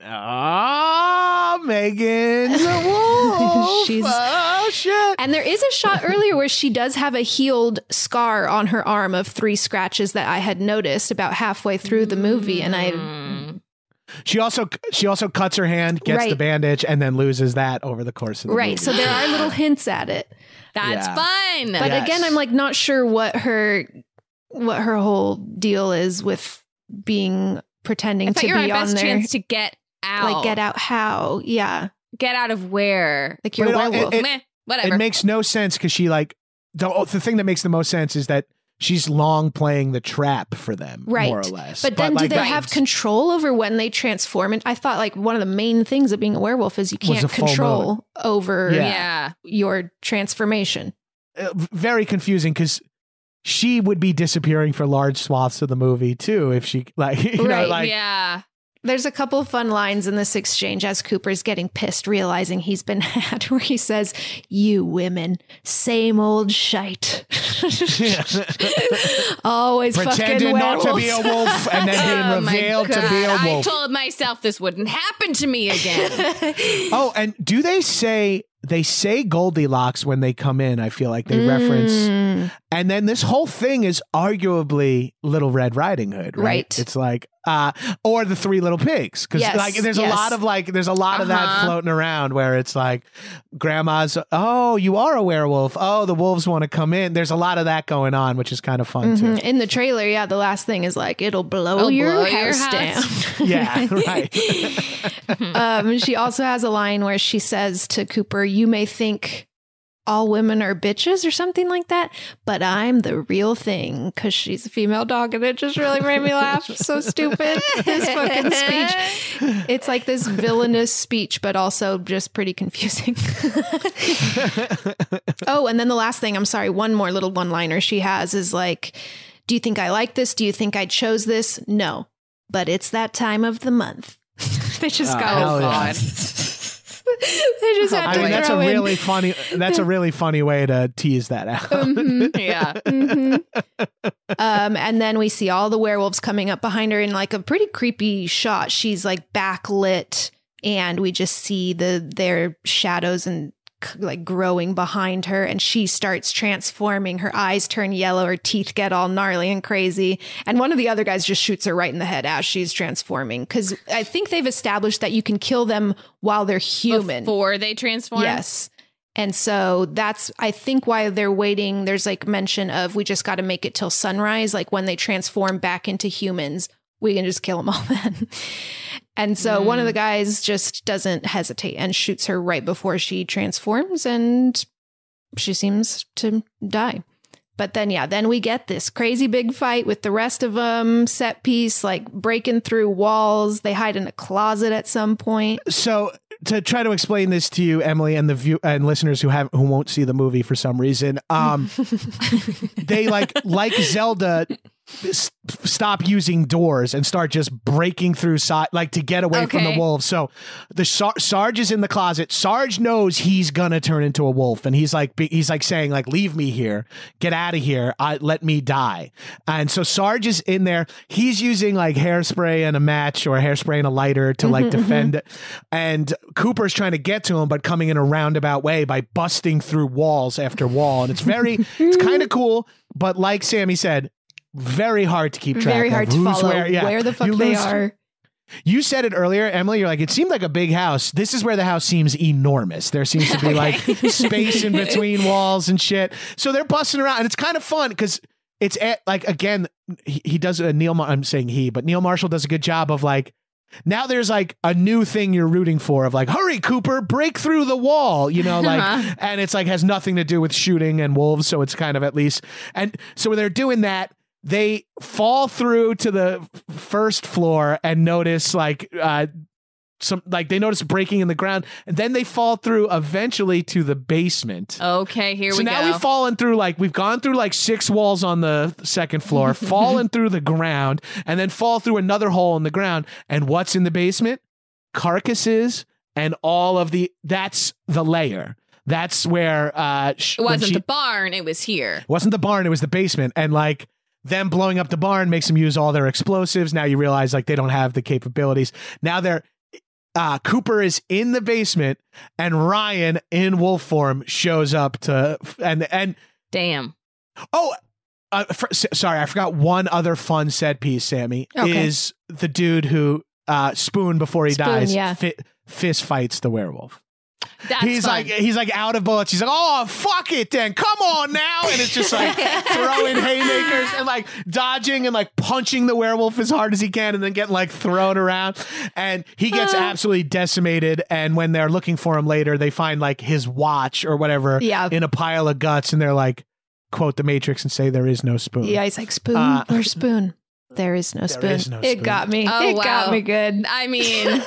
oh Megan a *laughs* wolf She's- oh shit And there is a shot earlier where she does have a healed scar on her arm of three scratches that I had noticed about halfway through the movie. And I, Mm. she also she also cuts her hand gets the bandage and then loses that over the course of the movie. right. movie. So there are little *sighs* hints at it. That's Yeah. fun. But Yes. again, I'm like not sure what her, what her whole deal is with being pretending I thought to you were be our on best there. chance to get out. Like get out how? Yeah. Get out of where? Like you're a But it- werewolf. it- Meh, whatever. It makes no sense because she like the the thing that makes the most sense is that she's long playing the trap for them, Right. more or less. But then do like, they that- have control over when they transform? And I thought like one of the main things of being a werewolf is you can't a full control over Yeah. yeah. your transformation. uh, very confusing because she would be disappearing for large swaths of the movie too if she like *laughs* you know like yeah. There's a couple of fun lines in this exchange as Cooper's getting pissed, realizing he's been *laughs* had, where he says, You women, same old shite. *laughs* Always pretending fucking not to be a werewolves. wolf and then *laughs* Oh being my revealed to be a wolf. I told myself this wouldn't happen to me again. oh, and do they say they say Goldilocks when they come in? I feel like they reference, Mm, and then this whole thing is arguably Little Red Riding Hood, right? Right. It's like, uh, or the Three Little Pigs, because Yes, like there's a lot of like there's a lot of that Uh-huh. floating around where it's like, Grandma's, oh, you are a werewolf. Oh, the wolves want to come in. There's a lot of that going on, which is kind of fun mhm. too. In the trailer, yeah, the last thing is like, It'll blow, It'll your, blow your house house. down. *laughs* *laughs* Yeah, right. um, she also has a line where she says to Cooper, "You may think all women are bitches or something like that, but I'm the real thing because she's a female dog. And it just really made me laugh. So *laughs* stupid. His fucking speech. It's like this villainous speech, but also just pretty confusing. *laughs* oh, and then the last thing, I'm sorry, one more little one liner she has is like, Do you think I like this? Do you think I chose this? No, but it's that time of the month. *laughs* they just ah, go, hell oh, yeah. God. *laughs* they just have I to mean, that's a in- really funny. That's a *laughs* really funny way to tease that out. Mhm. *laughs* Yeah. Mhm. um, and then we see all the werewolves coming up behind her in like a pretty creepy shot. She's like backlit, and we just see the their shadows and like growing behind her. And she starts transforming. Her eyes turn yellow. Her teeth get all gnarly and crazy. And one of the other guys just shoots her right in the head as she's transforming. Because I think they've established that you can kill them while they're human. Before they transform. Yes. And so that's, I think, why they're waiting. There's like mention of we just got to make it till sunrise. Like when they transform back into humans, we can just kill them all *laughs* then. And so one of the guys just doesn't hesitate and shoots her right before she transforms, and she seems to die. But then, yeah, then we get this crazy big fight with the rest of them, set piece, like breaking through walls. They hide in a closet at some point. so to try to explain this to you, Emily, and the view and listeners who have who won't see the movie for some reason, um, *laughs* they like like Zelda stop using doors and start just breaking through side like to get away from the wolves. So the Sar- Sarge is in the closet. Sarge knows he's gonna turn into a wolf, and he's like be- he's like saying like leave me here, get out of here, I, let me die. And so Sarge is in there. He's using like hairspray and a match or hairspray and a lighter to like Mhm, defend. And Cooper's trying to get to him, but coming in a roundabout way by busting through walls after wall. And it's very, it's kind of cool, but like Sammy said, very hard to keep track Very of. hard to follow where, yeah. where the fuck You they lose- are. You said it earlier, Emily. You're like, it seemed like a big house. This is where the house seems enormous. There seems to be *laughs* like space in *laughs* between walls and shit. So they're busting around, and it's kind of fun because it's at, like again, he, he does a Neil. Mar- I'm saying he, but Neil Marshall does a good job of like. Now there's like a new thing you're rooting for of like, hurry, Cooper, break through the wall, you know, like, Uh-huh. and it's like has nothing to do with shooting and wolves. So it's kind of at least, and so when they're doing that, they fall through to the first floor and notice like uh some like they notice breaking in the ground and then they fall through eventually to the basement Okay, here we go. so we now go. we've fallen through like we've gone through like six walls on the second floor *laughs* fallen through the ground and then fall through another hole in the ground and what's in the basement carcasses and all of the that's the layer that's where uh sh- it wasn't she- the barn, it was here. wasn't the barn, it was the basement. And like them blowing up the barn makes them use all their explosives. Now you realize like they don't have the capabilities. Now they're uh Cooper is in the basement and Ryan in wolf form shows up to and and Damn. oh uh, for, sorry, I forgot one other fun set piece, Sammy, Okay. is the dude who uh Spoon before he Spoon, dies yeah. fi- fist fights the werewolf That's he's fun. like he's like out of bullets. He's like, oh fuck it, then come on now, and it's just like *laughs* throwing haymakers and like dodging and like punching the werewolf as hard as he can, and then getting like thrown around. And he gets Uh. absolutely decimated. And when they're looking for him later, they find like his watch or whatever Yeah. in a pile of guts, and they're like, quote the Matrix and say there is no spoon. Yeah, he's like, spoon, Uh, where's spoon? There is no spoon. is no it spoon. got me. Oh, it got wow. me good. I mean,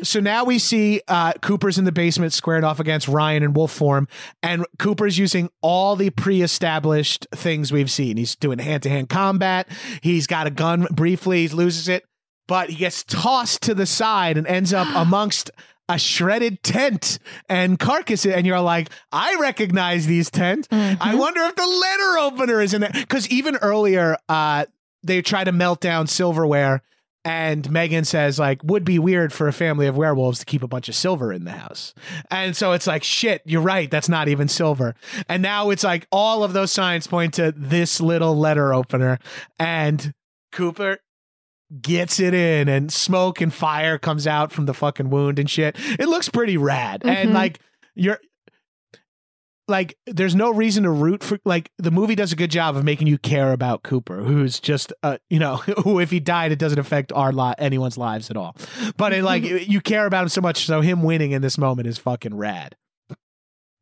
*laughs* So now we see uh, Cooper's in the basement, squared off against Ryan in wolf form, and Cooper's using all the pre-established things we've seen. He's doing hand-to-hand combat. He's got a gun briefly. He loses it, but he gets tossed to the side and ends up *gasps* amongst a shredded tent and carcasses. And you're like, I recognize these tents. I wonder if the letter opener is in there because even earlier, uh, they try to melt down silverware. And Megan says, like, would be weird for a family of werewolves to keep a bunch of silver in the house. And so it's like, shit, you're right. That's not even silver. And now it's like all of those signs point to this little letter opener. And Cooper gets it in, and smoke and fire comes out from the fucking wound and shit. It looks pretty rad. And Mhm. like, you're. Like, there's no reason to root for. Like, the movie does a good job of making you care about Cooper, who's just, uh, you know, *laughs* who if he died, it doesn't affect our lot, anyone's lives at all. But it, like, *laughs* you care about him so much, so him winning in this moment is fucking rad.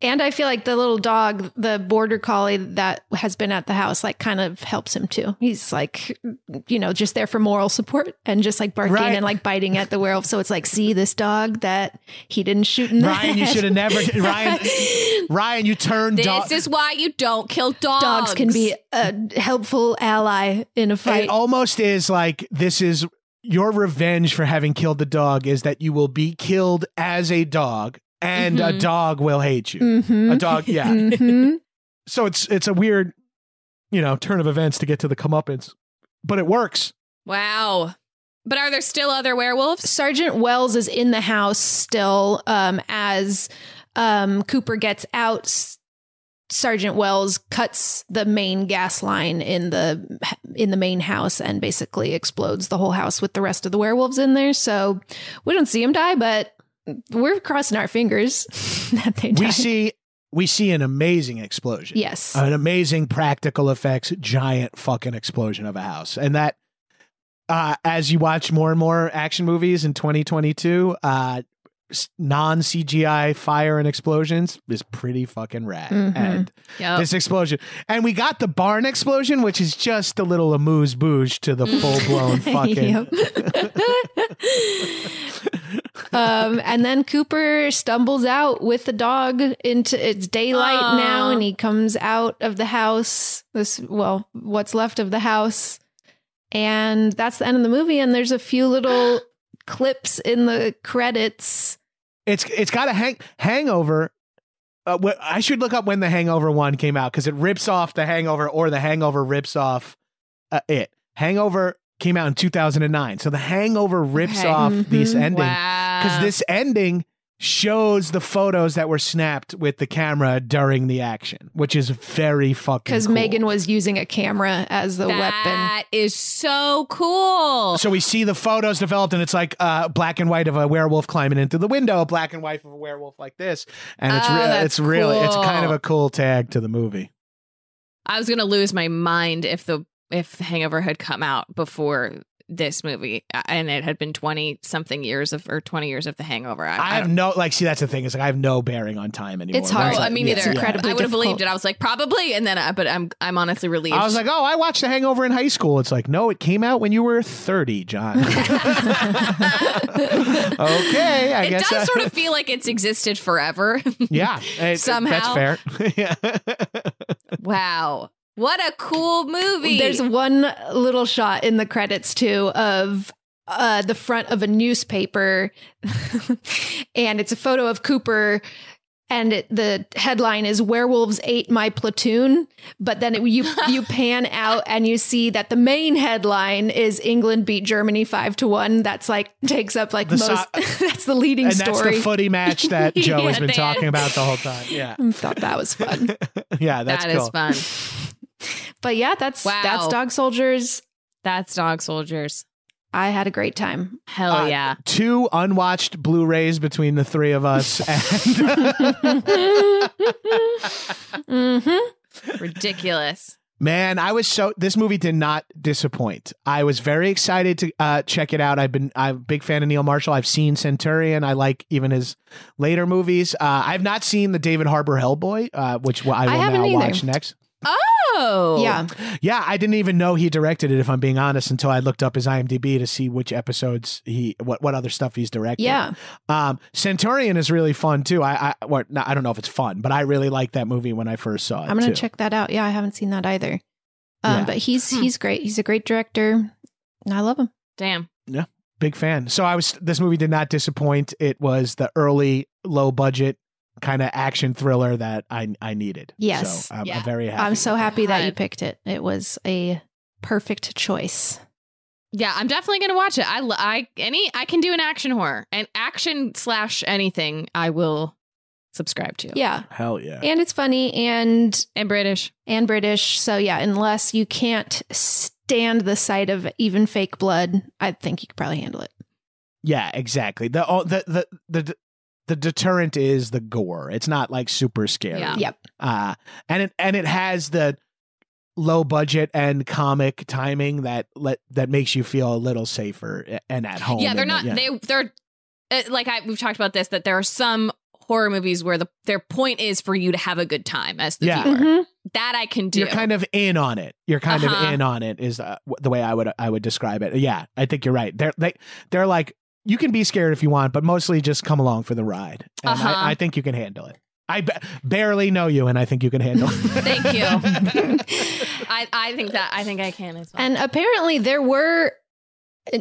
And I feel like the little dog, the border collie that has been at the house, like kind of helps him too. He's like, you know, just there for moral support and just like barking Right. and like biting at the werewolf. So it's like, see this dog that he didn't shoot in the Ryan, you should have never. *laughs* Ryan, Ryan, you turned This dog. is why you don't kill dogs. Dogs can be a helpful ally in a fight. It almost is like this is your revenge for having killed the dog is that you will be killed as a dog and a Mhm. dog will hate you. Mhm. A dog, yeah. *laughs* Mhm. So it's it's a weird, you know, turn of events to get to the comeuppance, but it works. Wow. But are there still other werewolves? Sergeant Wells is in the house still um, as um, Cooper gets out. S- Sergeant Wells cuts the main gas line in the in the main house and basically explodes the whole house with the rest of the werewolves in there. So we don't see him die, but we're crossing our fingers *laughs* that they die. We see we see an amazing explosion. yes, An amazing practical effects giant fucking explosion of a house. And that uh as you watch more and more action movies in 2022, uh non CGI fire and explosions is pretty fucking rad. Mhm. And Yep. this explosion. And we got the barn explosion, which is just a little amuse bouche to the full blown *laughs* fucking. *laughs* Yep. um, and then Cooper stumbles out with the dog into it's daylight Aw. now, and he comes out of the house. This well, what's left of the house, and that's the end of the movie. And there's a few little *gasps* clips in the credits. It's it's got a hang hangover. Uh, wh- I should look up when the Hangover one came out because it rips off the Hangover, or the Hangover rips off uh, it. Hangover came out in 2009, so the Hangover rips Okay. off this Mhm. ending Wow. Because this ending shows the photos that were snapped with the camera during the action, which is very fucking. Because cool. Megan was using a camera as the weapon. That is so cool. So we see the photos developed, and it's like uh, black and white of a werewolf climbing into the window, black and white of a werewolf like this, and it's Oh, re- that's it's really it's kind of a cool tag to the movie. I was gonna lose my mind if the if Hangover had come out before this movie uh, and it had been 20 something years of or 20 years of the hangover i, I have no like. See, that's the thing. Is like I have no bearing on time anymore. It's hard. Like- I mean, yeah, neither. yeah. I would have believed it. I was like, probably, and then, I, but I'm, I'm honestly relieved. I was like, oh, I watched The Hangover in high school. It's like, no, it came out when you were thirty, Jon. *laughs* okay, I guess it guess. does I- sort of *laughs* feel like it's existed forever. yeah, it- Somehow. that's fair. *laughs* yeah. wow, what a cool movie! There's one little shot in the credits too of uh, the front of a newspaper, *laughs* and it's a photo of Cooper. And it, the headline is "Werewolves ate my platoon," but then it, you *laughs* you pan out and you see that the main headline is "England beat Germany five to one." That's like takes up like The most. so- *laughs* that's the leading story. and that's the footy match that Joe has been Dan. talking about the whole time. Yeah, I thought that was fun, yeah, that's That is cool. fun. But yeah, that's Wow. that's Dog Soldiers. That's Dog Soldiers. I had a great time. Hell Uh, yeah! Two unwatched Blu-rays between the three of us, *laughs* and hmm *laughs* Ridiculous. Man, I was so this movie did not disappoint. I was very excited to uh, check it out. I've been I'm a big fan of Neil Marshall. I've seen Centurion. I like even his later movies. Uh, I've not seen the David Harbour Hellboy, uh, which I will I now either. watch next. Oh, Yeah. Yeah, I didn't even know he directed it. If I'm being honest, until I looked up his IMDb to see which episodes he what what other stuff he's directed. Yeah. Um, Centurion is really fun too. I I well, no, I don't know if it's fun, but I really liked that movie when I first saw it. I'm gonna check that out. Yeah, I haven't seen that either. Um, Yeah. but he's Hmm. he's great. He's a great director. I love him. Damn. Yeah. Big fan. So I was this movie did not disappoint. It was the early low budget kind of action thriller that I I needed. Yes. So I'm, Yeah. I'm very happy. I'm so happy that you picked it. It was a perfect choice. Yeah, I'm definitely gonna watch it. I, I any I can do an action horror and action slash anything. I will subscribe to. Yeah. that. Hell yeah. And it's funny and and British. and British. So yeah, unless you can't stand the sight of even fake blood, I think you could probably handle it. yeah, exactly. The oh, the the the the deterrent is the gore. It's not like super scary. Yeah. Yep. Uh and it and it has the low budget and comic timing that let that makes you feel a little safer and at home. yeah, they're in the- not. They they're uh, like I we've talked about this that there are some horror movies where the their point is for you to have a good time as the Yeah. viewer. Mhm. That I can do. You're kind of in on it. You're kind Uh-huh. of in on it is uh, the way I would I would describe it. Yeah, I think you're right. They're they they're like you can be scared if you want, but mostly just come along for the ride. And Uh-huh. I, I think you can handle it. I ba- barely know you, and I think you can handle it. *laughs* Thank you. *laughs* I, I think that I think I can as well. And apparently there were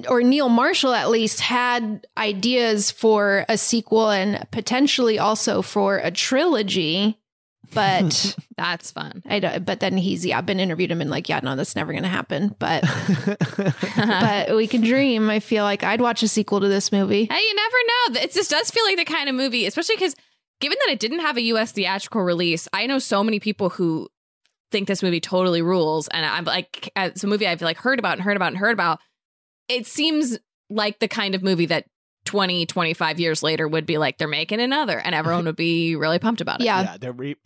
or Neil Marshall at least had ideas for a sequel and potentially also for a trilogy, but *laughs* That's fun. I don't, but then he's yeah, I've been interviewed him and like, yeah, no, that's never gonna happen. But *laughs* but we can dream. I feel like I'd watch a sequel to this movie. Hey, you never know. It just does feel like the kind of movie, especially because given that it didn't have a US theatrical release, I know so many people who think this movie totally rules. And I'm like, it's a movie I've like heard about and heard about and heard about. It seems like the kind of movie that 20, 25 years later would be like, they're making another, and everyone would be *laughs* really pumped about it. Yeah. yeah, they're re- You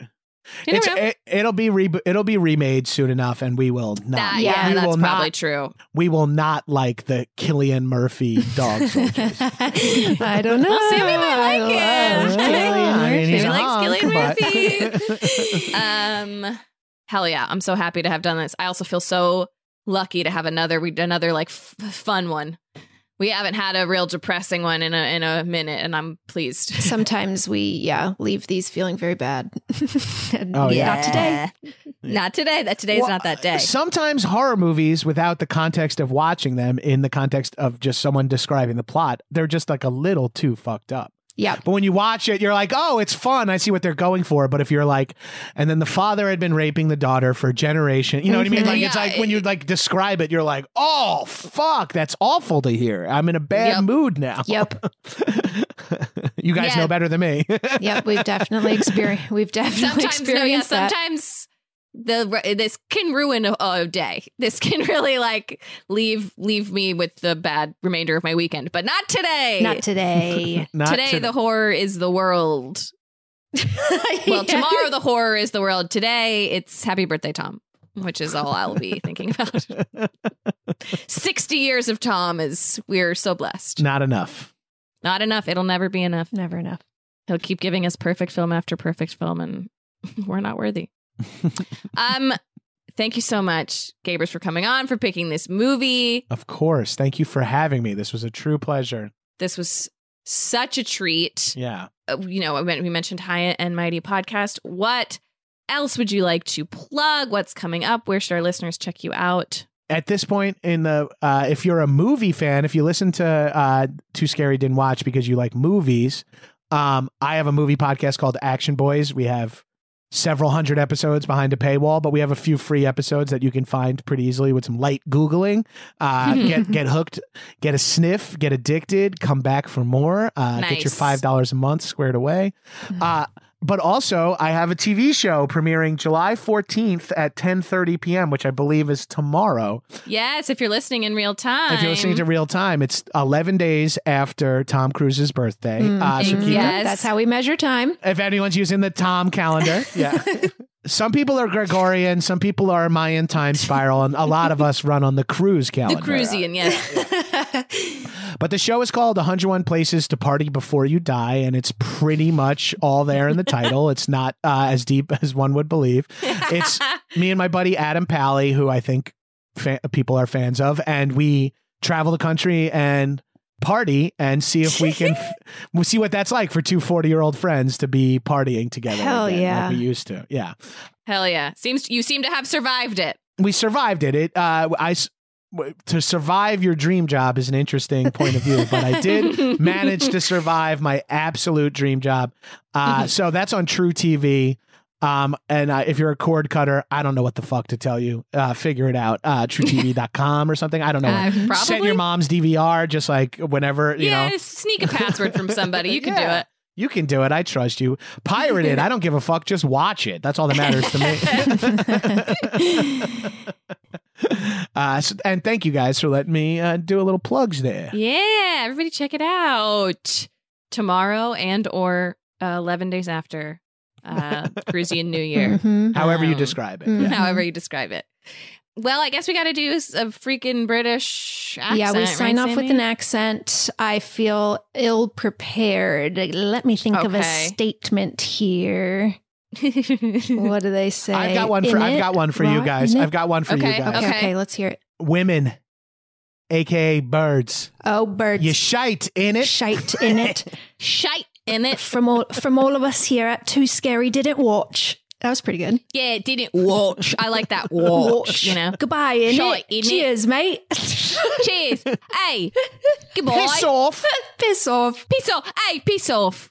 it's, never know. it, it'll be re- it'll be remade soon enough, and we will not. That- we yeah, that's will probably not, true. We will not like the Cillian Murphy dog *laughs* soldiers. I don't know. Well, Sammy might like I it. love Cillian I mean, he's Sammy likes hunk, Cillian but- um hell yeah i'm so happy to have done this i also feel so lucky to have another we another like f- fun one we haven't had a real depressing one in a in a minute and i'm pleased *laughs* Sometimes we, yeah, leave these feeling very bad. *laughs* Oh, yeah. Not today. *laughs* not today that today's Well, not that day Sometimes horror movies, without the context of watching them, in the context of just someone describing the plot, they're just like a little too fucked up. Yeah. But when you watch it, you're like, oh, it's fun. I see what they're going for. But if you're like, and then the father had been raping the daughter for a generation, you know what I mean? Mhm. Like, it's like when you like describe it, you're like, oh, fuck, that's awful to hear. I'm in a bad Yep. mood now. Yep. *laughs* you guys Yeah. know better than me. *laughs* Yep. We've definitely experienced. We've definitely sometimes experienced no yeah that. sometimes the this can ruin a, a day. This *laughs* can really like leave leave me with the bad remainder of my weekend but not today. Not today. *laughs* Not today to- the horror is the world. *laughs* Well tomorrow the horror is the world. Today it's happy birthday tom which is all i'll be thinking about. 60 years of tom is we're so blessed. Not enough. not enough. It'll never be enough. Never enough. he'll keep giving us perfect film after perfect film and we're not worthy um thank you so much Gabrus for coming on for picking this movie Of course. Thank you for having me. This was a true pleasure. this was such a treat Yeah. uh, you know, we we mentioned High and Mighty podcast. What else would you like to plug? What's coming up? Where should our listeners check you out? at this point in the uh, if you're a movie fan if you listen to uh, too scary didn't watch because you like movies um, i have a movie podcast called Action Boyz we have several hundred episodes behind a paywall but we have a few free episodes that you can find pretty easily with some light googling. Uh, *laughs* get get hooked get a sniff get addicted come back for more. Uh, get your five dollars a month squared away. Uh, but also I have a TV show premiering July 14th at 10:30 p.m., which I believe is tomorrow. Yes, if you're listening in real time. If you're listening to real time, it's 11 days after Tom Cruise's birthday. uh, so Mm, yes. That's how we measure time. if anyone's using the Tom calendar, yeah. *laughs* some people are Gregorian, some people are Mayan time spiral, and a lot of us run on the cruise calendar. the. Cruisian, yes. *laughs* But the show is called 101 Places to Party Before You Die, and it's pretty much all there in the title. It's not uh, as deep as one would believe. It's me and my buddy Adam Pally, who I think fa- people are fans of, and we travel the country and party and see if we can *laughs* f- we'll see what that's like for two 40 year old friends to be partying together Hell again, yeah. like we used to yeah Hell yeah. Seems you seem to have survived it. we survived it. It uh, I to survive your dream job is an interesting point of view, but I did *laughs* manage to survive my absolute dream job. Uh, *laughs* so that's on truTV. Um, and uh, if you're a cord cutter, I don't know what the fuck to tell you. Uh, figure it out. Uh, truTV.com or something. I don't know. Uh, Send probably. your mom's DVR, just like whenever you yeah, know. sneak a password from somebody. You can do *laughs* it. You can do it. I trust you. Pirate it. I don't give a fuck. Just watch it. That's all that matters to me. *laughs* uh, so- and thank you guys for letting me uh, do a little plugs there. Yeah, everybody check it out tomorrow and or uh, 11 days after uh, Cruisian New *laughs* Year. Mhm. However you Um, describe it. Yeah. *laughs* however you describe it. well, I guess we got to do a freaking British accent. yeah, we right, sign off with an accent. I feel ill prepared. Let me think of a statement here. *laughs* What do they say? I've got one for I've got one for you guys. I've got one for you guys. Okay, Okay. okay, let's hear it. Women, aka birds. Oh, birds. You shite in it. shite in it. Shite in it. from all from all of us here at Too Scary Didn't Watch. That was pretty good. Yeah, didn't watch. I like that watch, you know. Goodbye, in Shite, it. Cheers, mate. Cheers. hey, goodbye. Piss off. Piss off. Piss off. Hey, piss off.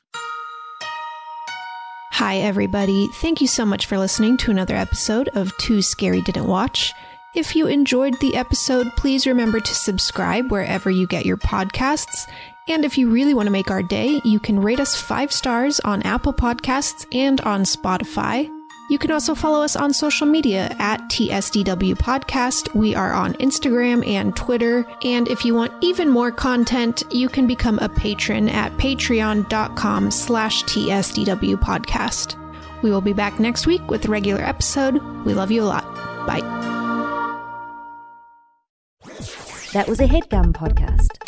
Hi, everybody. Thank you so much for listening to another episode of Too Scary Didn't Watch. If you enjoyed the episode, please remember to subscribe wherever you get your podcasts. And if you really want to make our day, you can rate us five stars on Apple Podcasts and on Spotify. You can also follow us on social media at TSDW Podcast. We are on Instagram and Twitter. And if you want even more content, you can become a patron at patreon.com slash TSDW Podcast. We will be back next week with a regular episode. We love you a lot. Bye. That was a headgum podcast.